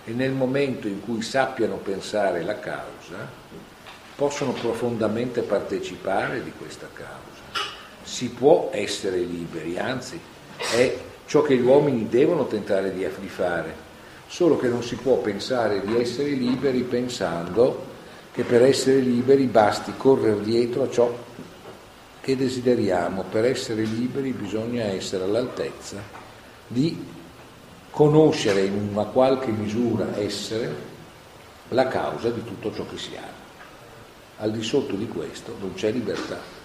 E nel momento in cui sappiano pensare la causa, possono profondamente partecipare di questa causa. Si può essere liberi, anzi è ciò che gli uomini devono tentare di fare, solo che non si può pensare di essere liberi pensando che per essere liberi basti correre dietro a ciò che desideriamo. Per essere liberi bisogna essere all'altezza di conoscere in una qualche misura essere la causa di tutto ciò che si ha. Al di sotto di questo non c'è libertà.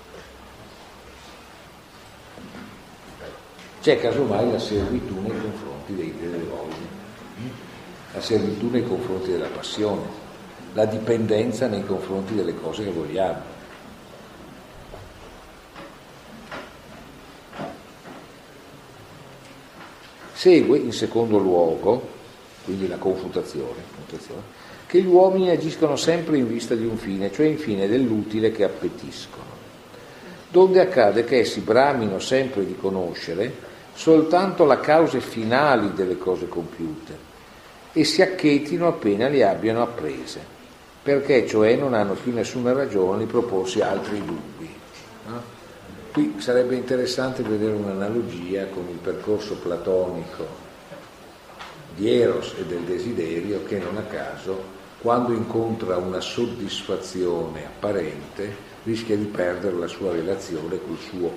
C'è casomai la servitù nei confronti dei delle voglie la servitù nei confronti della passione, la dipendenza nei confronti delle cose che vogliamo. Segue in secondo luogo, quindi la confutazione, che gli uomini agiscono sempre in vista di un fine, cioè in fine dell'utile che appetiscono, donde accade che essi bramino sempre di conoscere soltanto la cause finali delle cose compiute e si acchetino appena le abbiano apprese, perché cioè non hanno più nessuna ragione di proporsi altri dubbi. No? Qui sarebbe interessante vedere un'analogia con il percorso platonico di Eros e del desiderio che non a caso quando incontra una soddisfazione apparente rischia di perdere la sua relazione col suo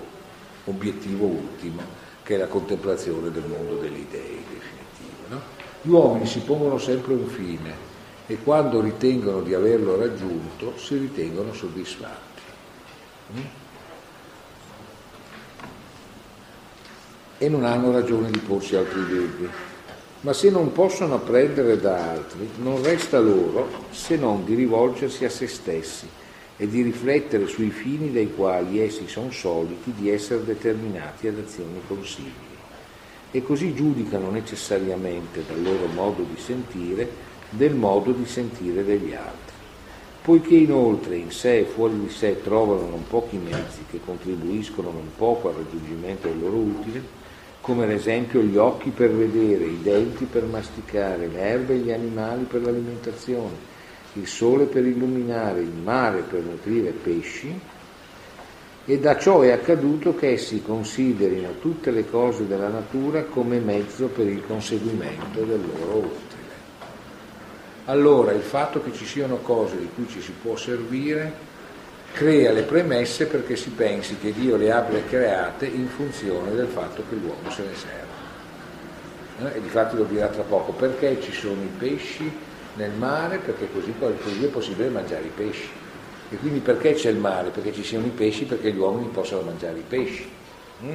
obiettivo ultimo che è la contemplazione del mondo degli dei definitivo. No? Gli uomini si pongono sempre un fine e quando ritengono di averlo raggiunto si ritengono soddisfatti. Mm? E non hanno ragione di porsi altri dubbi. Ma se non possono apprendere da altri, non resta loro se non di rivolgersi a se stessi e di riflettere sui fini dai quali essi sono soliti di essere determinati ad azioni consigli e così giudicano necessariamente dal loro modo di sentire del modo di sentire degli altri. Poiché inoltre in sé e fuori di sé trovano non pochi mezzi che contribuiscono non poco al raggiungimento del loro utile, come ad esempio gli occhi per vedere, i denti per masticare, le erbe e gli animali per l'alimentazione, il sole per illuminare, il mare per nutrire pesci, e da ciò è accaduto che essi considerino tutte le cose della natura come mezzo per il conseguimento del loro utile. Allora il fatto che ci siano cose di cui ci si può servire crea le premesse perché si pensi che Dio le abbia create in funzione del fatto che l'uomo se ne serve. Eh? E difatti lo dirà tra poco, perché ci sono i pesci nel mare? Perché così, così è possibile mangiare i pesci. E quindi perché c'è il mare? Perché ci siano i pesci, perché gli uomini possano mangiare i pesci. Mm?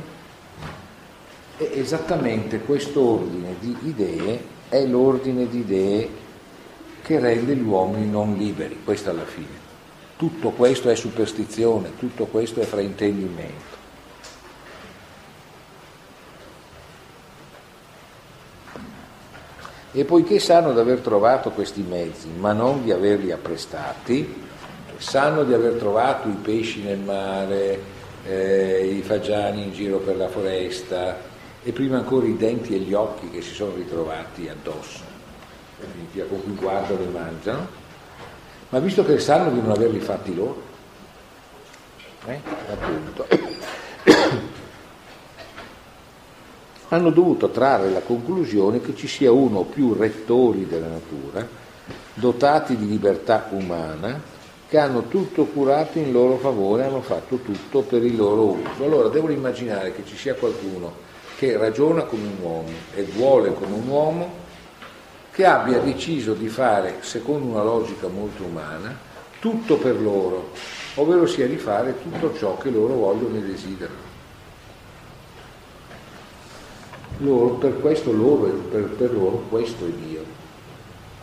E esattamente questo ordine di idee è l'ordine di idee che rende gli uomini non liberi, questo alla fine. Tutto questo è superstizione, tutto questo è fraintendimento. E poiché sanno di aver trovato questi mezzi, ma non di averli apprestati, sanno di aver trovato i pesci nel mare, eh, i fagiani in giro per la foresta e prima ancora i denti e gli occhi che si sono ritrovati addosso, con cui guardano e mangiano, ma visto che sanno di non averli fatti loro, eh, appunto, hanno dovuto trarre la conclusione che ci sia uno o più rettori della natura, dotati di libertà umana, che hanno tutto curato in loro favore, hanno fatto tutto per il loro uso. Allora devono immaginare che ci sia qualcuno che ragiona come un uomo e vuole come un uomo che abbia deciso di fare, secondo una logica molto umana, tutto per loro, ovvero sia di fare tutto ciò che loro vogliono e desiderano. Loro, per questo loro, per, per loro questo è Dio.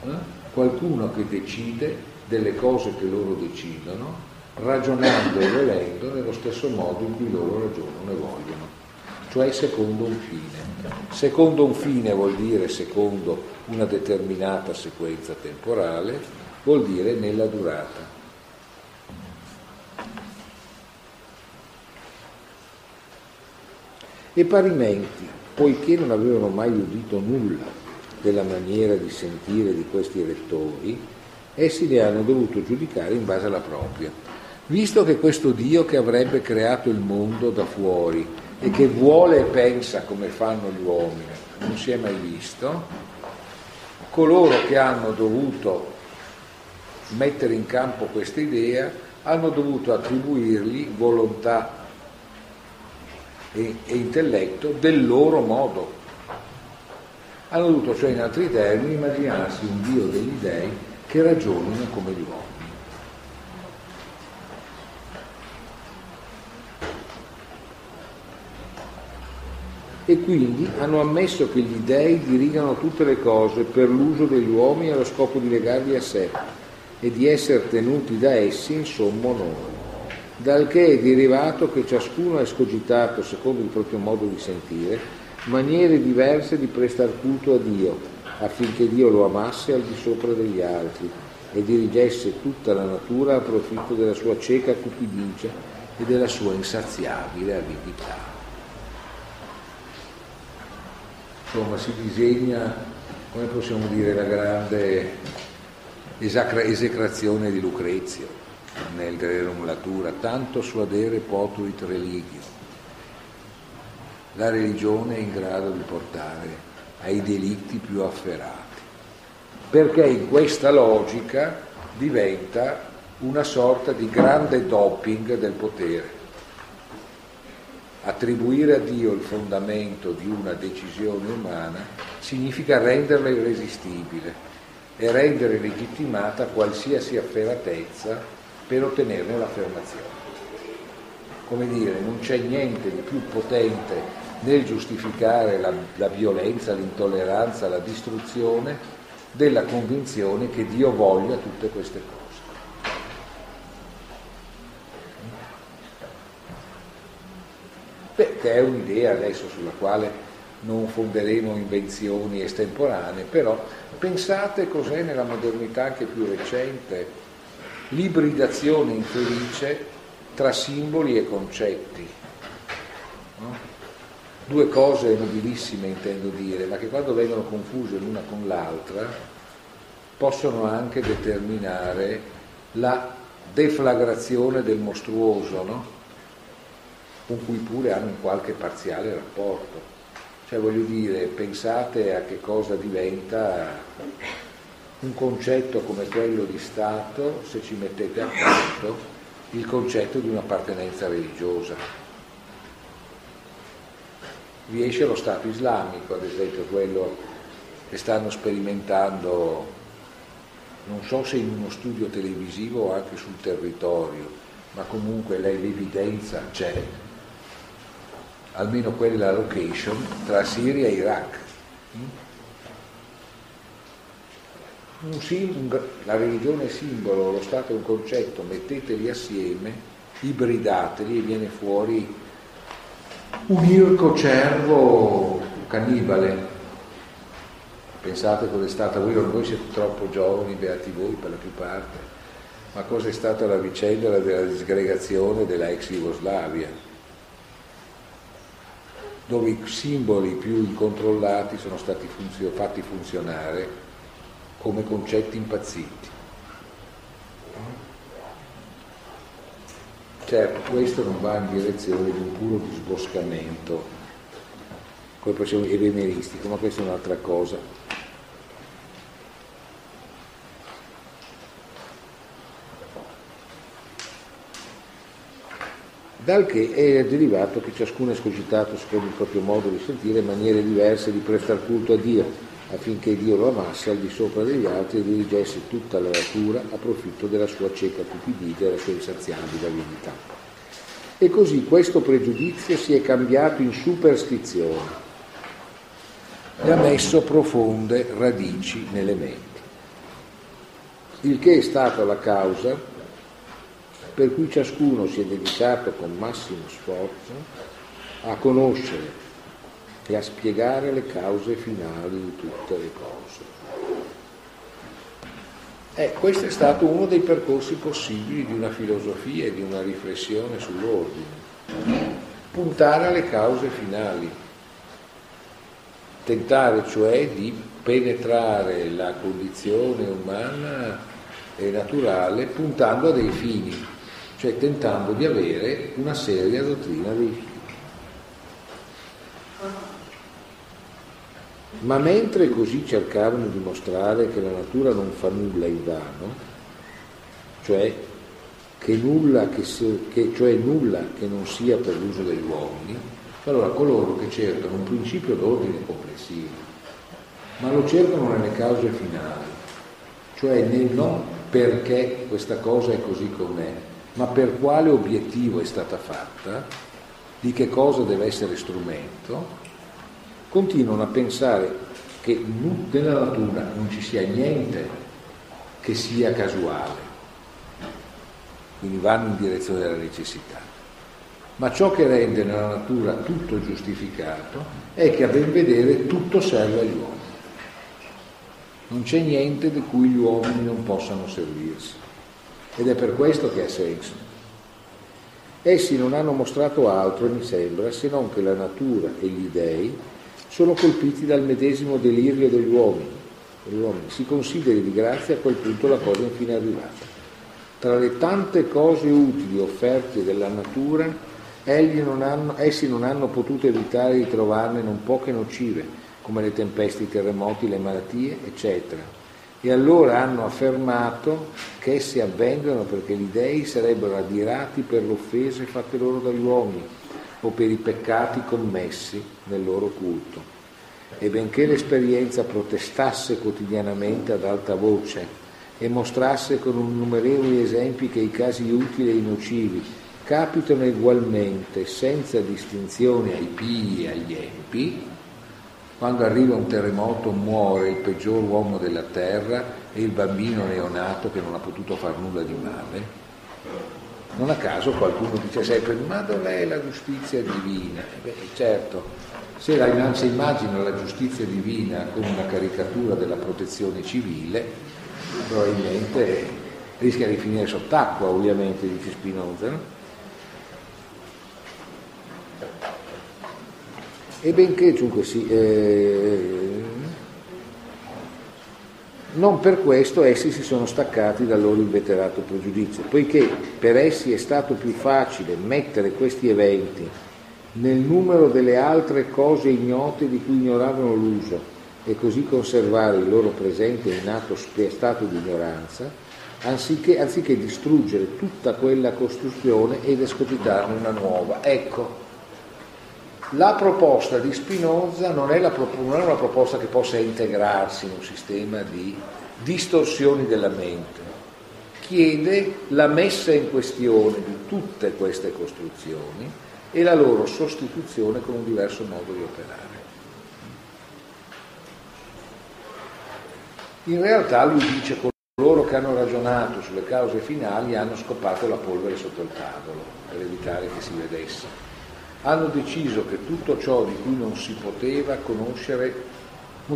Eh? Qualcuno che decide delle cose che loro decidono, ragionando e volendo nello stesso modo in cui loro ragionano e vogliono, cioè secondo un fine. Secondo un fine vuol dire secondo una determinata sequenza temporale, vuol dire nella durata. E parimenti, poiché non avevano mai udito nulla della maniera di sentire di questi rettori, essi li hanno dovuto giudicare in base alla propria. Visto che questo Dio che avrebbe creato il mondo da fuori e che vuole e pensa come fanno gli uomini, non si è mai visto, coloro che hanno dovuto mettere in campo questa idea hanno dovuto attribuirgli volontà e, e intelletto del loro modo. Hanno dovuto, cioè in altri termini, immaginarsi un Dio degli dei che ragionino come gli uomini. E quindi hanno ammesso che gli dèi dirigano tutte le cose per l'uso degli uomini allo scopo di legarli a sé e di essere tenuti da essi in sommo onore, dal che è derivato che ciascuno ha escogitato, secondo il proprio modo di sentire, maniere diverse di prestar culto a Dio affinché Dio lo amasse al di sopra degli altri e dirigesse tutta la natura a profitto della sua cieca cupidigia e della sua insaziabile avidità. Insomma, si disegna, come possiamo dire, la grande esecrazione di Lucrezio nel Rerum Latura, tanto suadere potuit religio. La religione è in grado di portare ai delitti più afferrati, perché in questa logica diventa una sorta di grande doping del potere. Attribuire a Dio il fondamento di una decisione umana significa renderla irresistibile e rendere legittimata qualsiasi afferratezza per ottenerne l'affermazione. Come dire, non c'è niente di più potente nel giustificare la, la violenza, l'intolleranza, la distruzione della convinzione che Dio voglia tutte queste cose. Beh, è un'idea adesso sulla quale non fonderemo invenzioni estemporanee, però pensate cos'è nella modernità anche più recente, l'ibridazione infelice tra simboli e concetti. No? due cose nobilissime intendo dire, ma che quando vengono confuse l'una con l'altra possono anche determinare la deflagrazione del mostruoso, no? con cui pure hanno un qualche parziale rapporto. Cioè voglio dire, pensate a che cosa diventa un concetto come quello di Stato se ci mettete accanto il concetto di un'appartenenza religiosa. Vi esce lo Stato islamico, ad esempio, quello che stanno sperimentando, non so se in uno studio televisivo o anche sul territorio, ma comunque l'evidenza c'è, almeno quella location, tra Siria e Iraq. Un sim- la religione è simbolo, lo Stato è un concetto, metteteli assieme, ibridateli e viene fuori un irco cervo cannibale. Pensate cosa è stata, voi, voi siete troppo giovani, beati voi per la più parte, ma cosa è stata la vicenda della disgregazione della ex Jugoslavia, dove i simboli più incontrollati sono stati funzio- fatti funzionare come concetti impazziti. Certo, questo non va in direzione di un puro disboscamento, come facciamo evemeristico, ma questa è un'altra cosa. Dal che è derivato che ciascuno è escogitato secondo il proprio modo di sentire maniere diverse di prestar culto a Dio, affinché Dio lo amasse al di sopra degli altri e dirigesse tutta la natura a profitto della sua cieca cupidigia e della sua insaziabile avidità. E così questo pregiudizio si è cambiato in superstizione e ha messo profonde radici nelle menti, il che è stata la causa per cui ciascuno si è dedicato con massimo sforzo a conoscere e a spiegare le cause finali di tutte le cose. Eh, questo è stato uno dei percorsi possibili di una filosofia e di una riflessione sull'ordine. Puntare alle cause finali, tentare cioè di penetrare la condizione umana e naturale puntando a dei fini, cioè tentando di avere una seria dottrina dei fini. Ma mentre così cercavano di mostrare che la natura non fa nulla in vano, cioè che nulla che, se, che, cioè nulla che non sia per l'uso degli uomini, allora coloro che cercano un principio d'ordine complessivo, ma lo cercano nelle cause finali, cioè nel non perché questa cosa è così com'è, ma per quale obiettivo è stata fatta, di che cosa deve essere strumento, continuano a pensare che nella natura non ci sia niente che sia casuale, quindi vanno in direzione della necessità. Ma ciò che rende nella natura tutto giustificato è che a ben vedere tutto serve agli uomini. Non c'è niente di cui gli uomini non possano servirsi. Ed è per questo che ha senso. Essi non hanno mostrato altro, mi sembra, se non che la natura e gli dèi sono colpiti dal medesimo delirio degli uomini. Degli uomini. Si consideri di grazia a quel punto la cosa infine arrivata. Tra le tante cose utili offerte dalla natura, non hanno, essi non hanno potuto evitare di trovarne non poche nocive, come le tempeste, i terremoti, le malattie, eccetera. E allora hanno affermato che essi avvengono perché gli dei sarebbero adirati per le offese fatte loro dagli uomini o per i peccati commessi nel loro culto. E benché l'esperienza protestasse quotidianamente ad alta voce e mostrasse con innumerevoli esempi che i casi utili e nocivi capitano ugualmente, senza distinzione ai pii e agli empi, quando arriva un terremoto muore il peggior uomo della terra e il bambino neonato che non ha potuto far nulla di male, non a caso qualcuno dice sempre, ma dov'è la giustizia divina? E beh, certo, se la, si immagina la giustizia divina come una caricatura della protezione civile, probabilmente rischia di finire sott'acqua, ovviamente, dice Spinoza. No? E benché dunque sì, eh, Non per questo essi si sono staccati dal loro inveterato pregiudizio, poiché per essi è stato più facile mettere questi eventi nel numero delle altre cose ignote di cui ignoravano l'uso e così conservare il loro presente e innato stato di ignoranza, anziché, anziché distruggere tutta quella costruzione ed escopitarne una nuova. Ecco, la proposta di Spinoza non è, la, non è una proposta che possa integrarsi in un sistema di distorsioni della mente, chiede la messa in questione di tutte queste costruzioni e la loro sostituzione con un diverso modo di operare. In realtà lui dice coloro che hanno ragionato sulle cause finali hanno scopato la polvere sotto il tavolo per evitare che si vedesse hanno deciso che tutto ciò di cui non si poteva conoscere,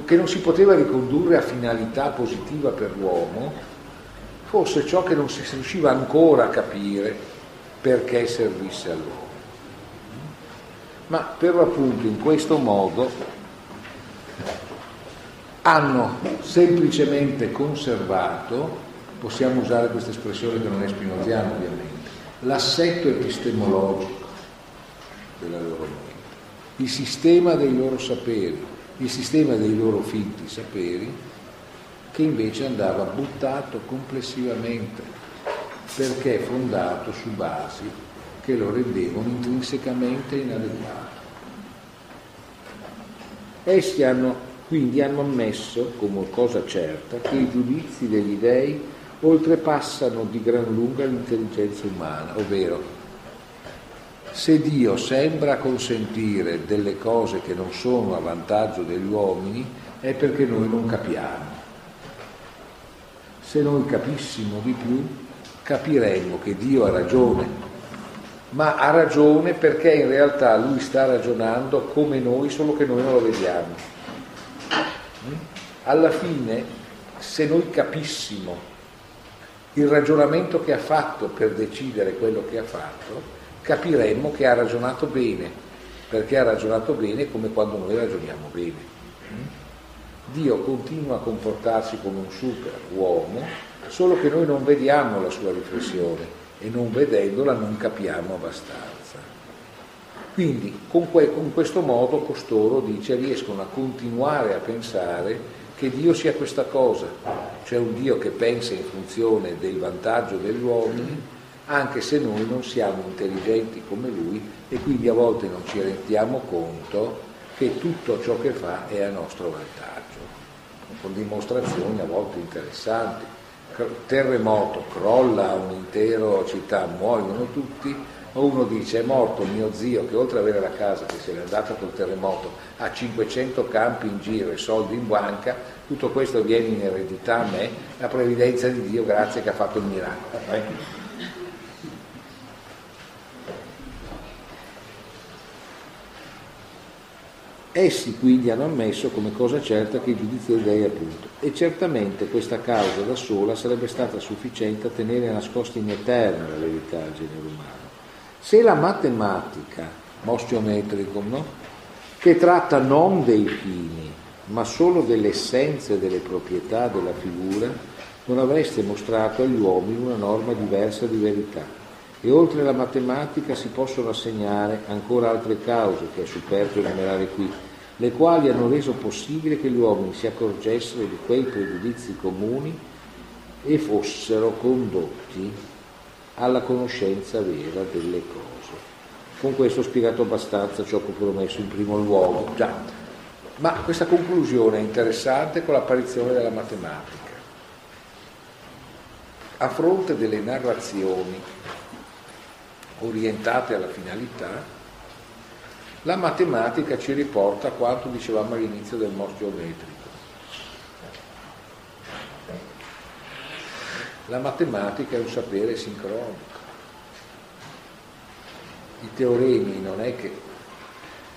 che non si poteva ricondurre a finalità positiva per l'uomo, fosse ciò che non si riusciva ancora a capire perché servisse all'uomo. Ma per l'appunto in questo modo hanno semplicemente conservato, possiamo usare questa espressione che non è spinoziana ovviamente, l'assetto epistemologico della loro mente, il sistema dei loro saperi, il sistema dei loro finti saperi, che invece andava buttato complessivamente perché fondato su basi che lo rendevano intrinsecamente inadeguato. Essi hanno, quindi hanno ammesso come cosa certa che i giudizi degli dei oltrepassano di gran lunga l'intelligenza umana, ovvero se Dio sembra consentire delle cose che non sono a vantaggio degli uomini, è perché noi non capiamo. Se noi capissimo di più, capiremmo che Dio ha ragione, ma ha ragione perché in realtà Lui sta ragionando come noi, solo che noi non lo vediamo. Alla fine, se noi capissimo il ragionamento che ha fatto per decidere quello che ha fatto, capiremmo che ha ragionato bene, perché ha ragionato bene come quando noi ragioniamo bene. Dio continua a comportarsi come un super uomo, solo che noi non vediamo la sua riflessione e non vedendola non capiamo abbastanza. Quindi con, que- con questo modo costoro, dice, riescono a continuare a pensare che Dio sia questa cosa, cioè un Dio che pensa in funzione del vantaggio degli uomini anche se noi non siamo intelligenti come lui e quindi a volte non ci rendiamo conto che tutto ciò che fa è a nostro vantaggio, con dimostrazioni a volte interessanti. Terremoto, crolla un'intera città, muoiono tutti, o uno dice è morto mio zio che oltre ad avere la casa che se n'è andata col terremoto ha 500 campi in giro e soldi in banca, tutto questo viene in eredità a me, la previdenza di Dio grazie che ha fatto il miracolo. Eh? Essi quindi hanno ammesso come cosa certa che il giudizio dei dei appunto, e certamente questa causa da sola sarebbe stata sufficiente a tenere nascosta in eterno la verità al genere umano. Se la matematica, mostiometricum, no? che tratta non dei fini, ma solo delle essenze e delle proprietà della figura, non avreste mostrato agli uomini una norma diversa di verità. E oltre alla matematica si possono assegnare ancora altre cause che è superfluo enumerare qui, le quali hanno reso possibile che gli uomini si accorgessero di quei pregiudizi comuni e fossero condotti alla conoscenza vera delle cose. Con questo ho spiegato abbastanza ciò che ho promesso in primo luogo. Già. Ma questa conclusione è interessante con l'apparizione della matematica. A fronte delle narrazioni orientate alla finalità, la matematica ci riporta a quanto dicevamo all'inizio del mos geometrico. La matematica è un sapere sincronico. I teoremi non è che...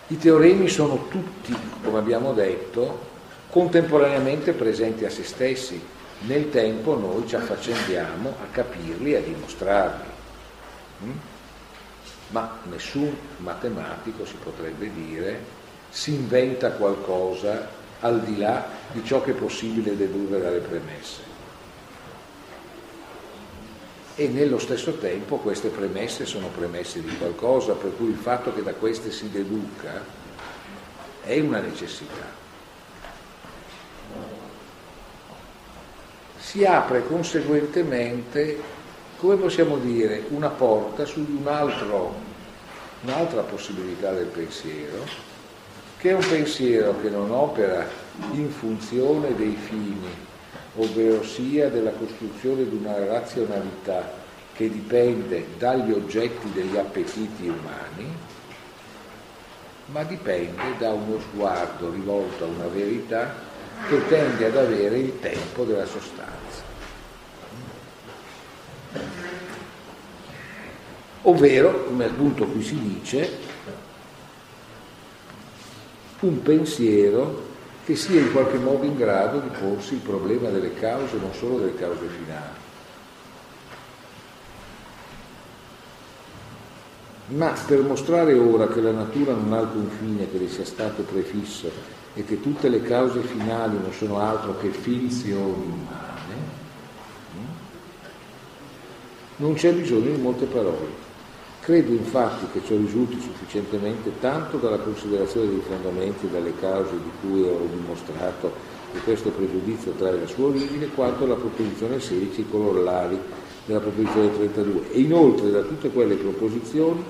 I teoremi sono tutti, come abbiamo detto, contemporaneamente presenti a se stessi. Nel tempo noi ci affaccendiamo a capirli e a dimostrarli. Ma nessun matematico si potrebbe dire si inventa qualcosa al di là di ciò che è possibile dedurre dalle premesse. E nello stesso tempo queste premesse sono premesse di qualcosa, per cui il fatto che da queste si deduca è una necessità. Si apre conseguentemente, come possiamo dire, una porta su un altro, un'altra possibilità del pensiero, che è un pensiero che non opera in funzione dei fini, ovvero sia della costruzione di una razionalità che dipende dagli oggetti degli appetiti umani, ma dipende da uno sguardo rivolto a una verità che tende ad avere il tempo della sostanza. Ovvero, come appunto qui si dice, un pensiero che sia in qualche modo in grado di porsi il problema delle cause, non solo delle cause finali. Ma per mostrare ora che la natura non ha alcun fine che le sia stato prefisso e che tutte le cause finali non sono altro che finzioni umane, non c'è bisogno di molte parole. Credo infatti che ciò risulti sufficientemente tanto dalla considerazione dei fondamenti e dalle cause di cui ho dimostrato che questo pregiudizio trae la sua origine, quanto dalla proposizione 16 i corollari della proposizione 32 e inoltre da tutte quelle proposizioni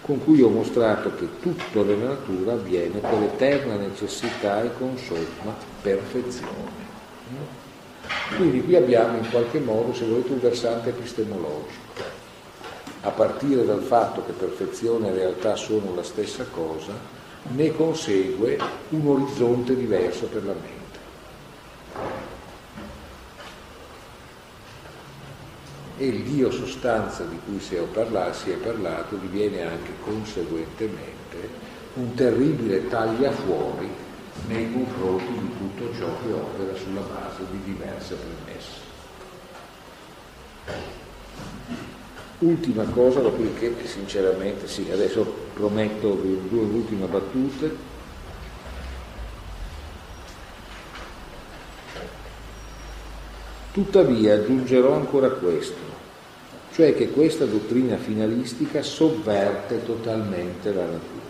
con cui ho mostrato che tutto nella natura avviene per eterna necessità e con somma perfezione. Quindi qui abbiamo in qualche modo, se volete, un versante epistemologico a partire dal fatto che perfezione e realtà sono la stessa cosa, ne consegue un orizzonte diverso per la mente. E il Dio sostanza di cui si è, parlato, diviene anche conseguentemente un terribile tagliafuori nei confronti di tutto ciò che opera sulla base di diverse premesse. Ultima cosa, dopodiché sinceramente sì, adesso prometto due ultime battute. Tuttavia aggiungerò ancora questo, cioè che questa dottrina finalistica sovverte totalmente la natura.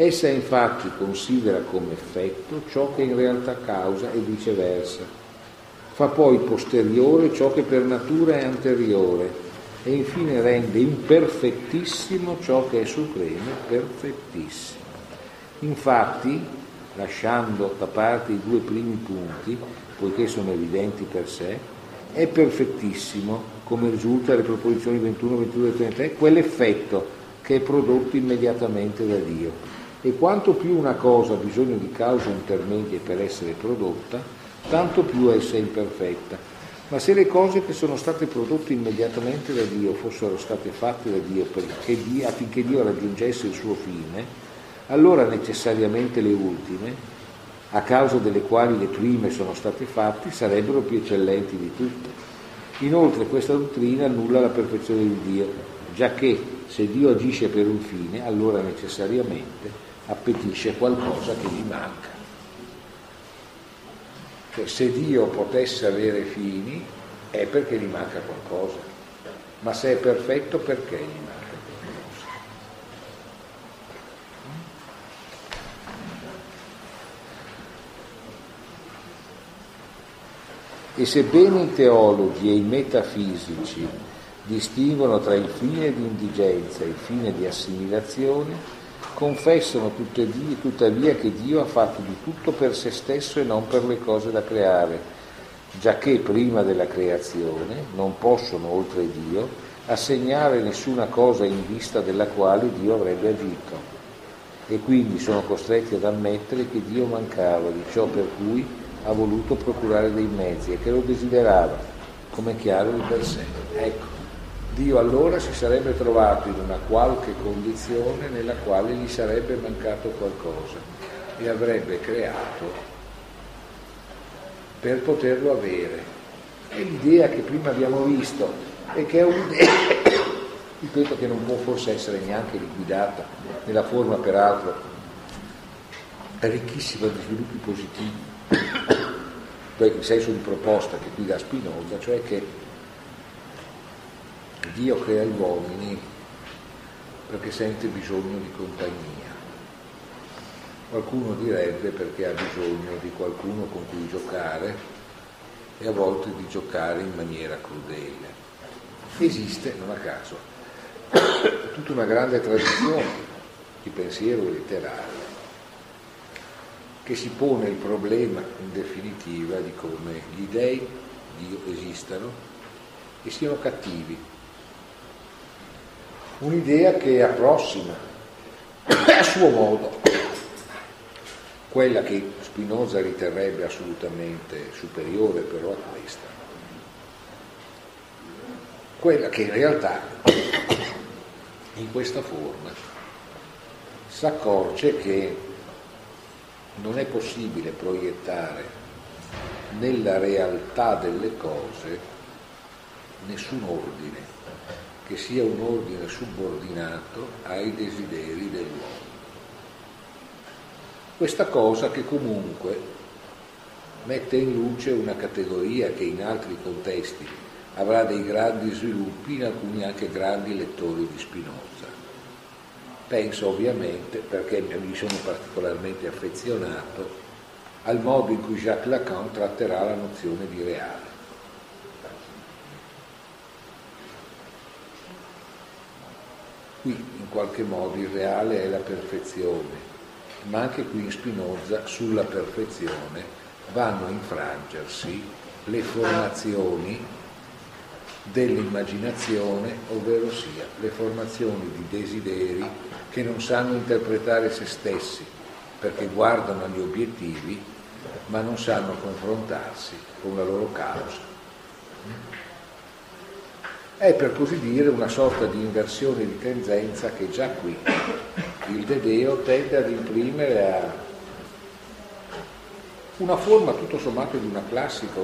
Essa infatti considera come effetto ciò che in realtà causa e viceversa. Fa poi posteriore ciò che per natura è anteriore e infine rende imperfettissimo ciò che è supremo, perfettissimo. Infatti, lasciando da parte i due primi punti, poiché sono evidenti per sé, è perfettissimo, come risulta dalle proposizioni 21, 22 e 33, quell'effetto che è prodotto immediatamente da Dio. E quanto più una cosa ha bisogno di cause intermedie per essere prodotta, tanto più essa è imperfetta ma se le cose che sono state prodotte immediatamente da Dio fossero state fatte da Dio, Dio affinché Dio raggiungesse il suo fine, allora necessariamente le ultime, a causa delle quali le prime sono state fatte, sarebbero più eccellenti di tutte. Inoltre questa dottrina annulla la perfezione di Dio, già che se Dio agisce per un fine, allora necessariamente appetisce qualcosa che gli manca. Cioè, se Dio potesse avere fini è perché gli manca qualcosa, ma se è perfetto perché gli manca? E sebbene i teologi e i metafisici distinguono tra il fine di indigenza e il fine di assimilazione, confessano tuttavia che Dio ha fatto di tutto per se stesso e non per le cose da creare, giacché prima della creazione non possono, oltre Dio, assegnare nessuna cosa in vista della quale Dio avrebbe agito. E quindi sono costretti ad ammettere che Dio mancava di ciò per cui ha voluto procurare dei mezzi e che lo desiderava, come chiaro di per sé. Ecco. Dio allora si sarebbe trovato in una qualche condizione nella quale gli sarebbe mancato qualcosa e avrebbe creato per poterlo avere. È l'idea che prima abbiamo visto e che è un'idea, ripeto, che non può forse essere neanche liquidata nella forma peraltro ricchissima di sviluppi positivi, in senso di proposta che qui dà Spinoza, cioè che Dio crea gli uomini perché sente bisogno di compagnia. Qualcuno direbbe perché ha bisogno di qualcuno con cui giocare e a volte di giocare in maniera crudele. Esiste, non a caso, tutta una grande tradizione di pensiero letterario che si pone il problema in definitiva di come gli dei, Dio, esistano e siano cattivi. Un'idea che approssima a suo modo quella che Spinoza riterrebbe assolutamente superiore però a questa, quella che in realtà in questa forma si accorge che non è possibile proiettare nella realtà delle cose nessun ordine, che sia un ordine subordinato ai desideri dell'uomo. Questa cosa che comunque mette in luce una categoria che in altri contesti avrà dei grandi sviluppi, in alcuni anche grandi lettori di Spinoza. Penso ovviamente, perché mi sono particolarmente affezionato, al modo in cui Jacques Lacan tratterà la nozione di reale. Qui in qualche modo il reale è la perfezione, ma anche qui in Spinoza sulla perfezione vanno a infrangersi le formazioni dell'immaginazione, ovvero sia le formazioni di desideri che non sanno interpretare se stessi, perché guardano agli obiettivi, ma non sanno confrontarsi con la loro causa. È per così dire una sorta di inversione di tendenza che già qui il Dedeo tende ad imprimere a una forma tutto sommato di una classica,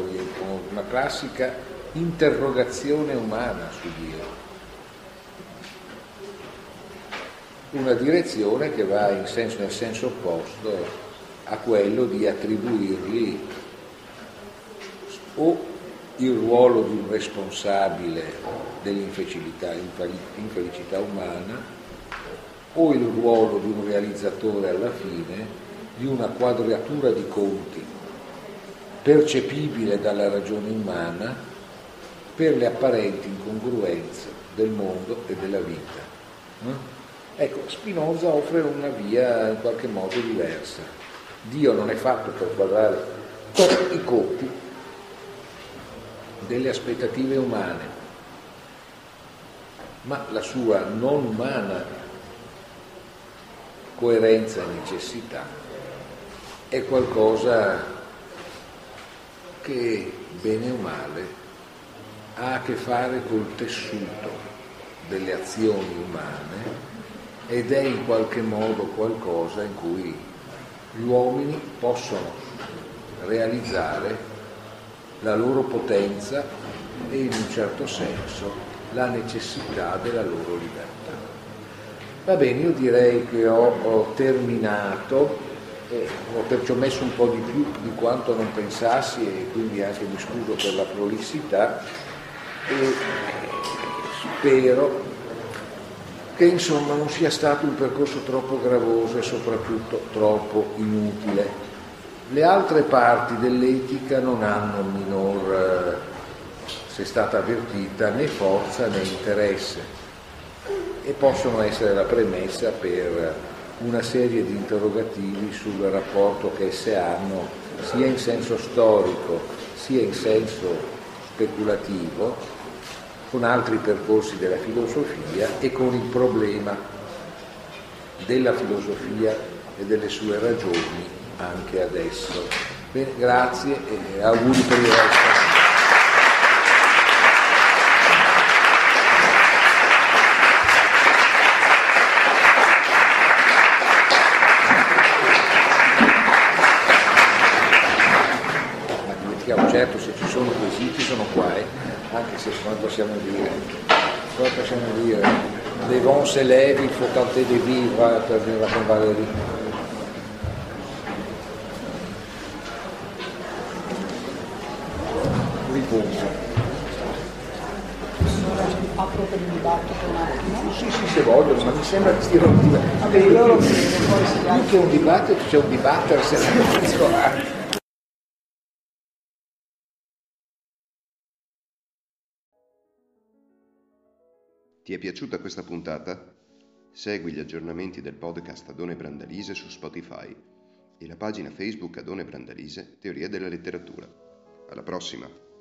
una classica interrogazione umana su Dio. Una direzione che va senso, nel senso opposto a quello di attribuirgli o il ruolo di un responsabile dell'infelicità infelicità umana o il ruolo di un realizzatore alla fine di una quadratura di conti percepibile dalla ragione umana per le apparenti incongruenze del mondo e della vita. Ecco, Spinoza offre una via in qualche modo diversa. Dio non è fatto per quadrare i conti delle aspettative umane, ma la sua non umana coerenza e necessità è qualcosa che, bene o male, ha a che fare col tessuto delle azioni umane ed è in qualche modo qualcosa in cui gli uomini possono realizzare la loro potenza e in un certo senso la necessità della loro libertà. Va bene, io direi che ho, ho terminato, eh, ho perciò messo un po' di più di quanto non pensassi e quindi anche mi scuso per la prolissità e spero che insomma non sia stato un percorso troppo gravoso e soprattutto troppo inutile. Le altre parti dell'etica non hanno minor, eh, se è stata avvertita, né forza né interesse e possono essere la premessa per una serie di interrogativi sul rapporto che esse hanno sia in senso storico sia in senso speculativo con altri percorsi della filosofia e con il problema della filosofia e delle sue ragioni anche adesso. Bene, grazie e auguri per il resto. certo se ci sono quesiti sono qua, eh? anche se come possiamo dire, come possiamo dire, les vents s'élèvent, il faut tenter de vivre per dire la con
un attimo.
Sì, sì, se vogliono, ma mi sembra che stiano un dibattito.
Vabbè, loro che poi si
Più che un dibattito c'è un dibattere funzionare.
Ti è piaciuta questa puntata? Segui gli aggiornamenti del podcast Adone Brandalise su Spotify e la pagina Facebook Adone Brandalise Teoria della letteratura. Alla prossima!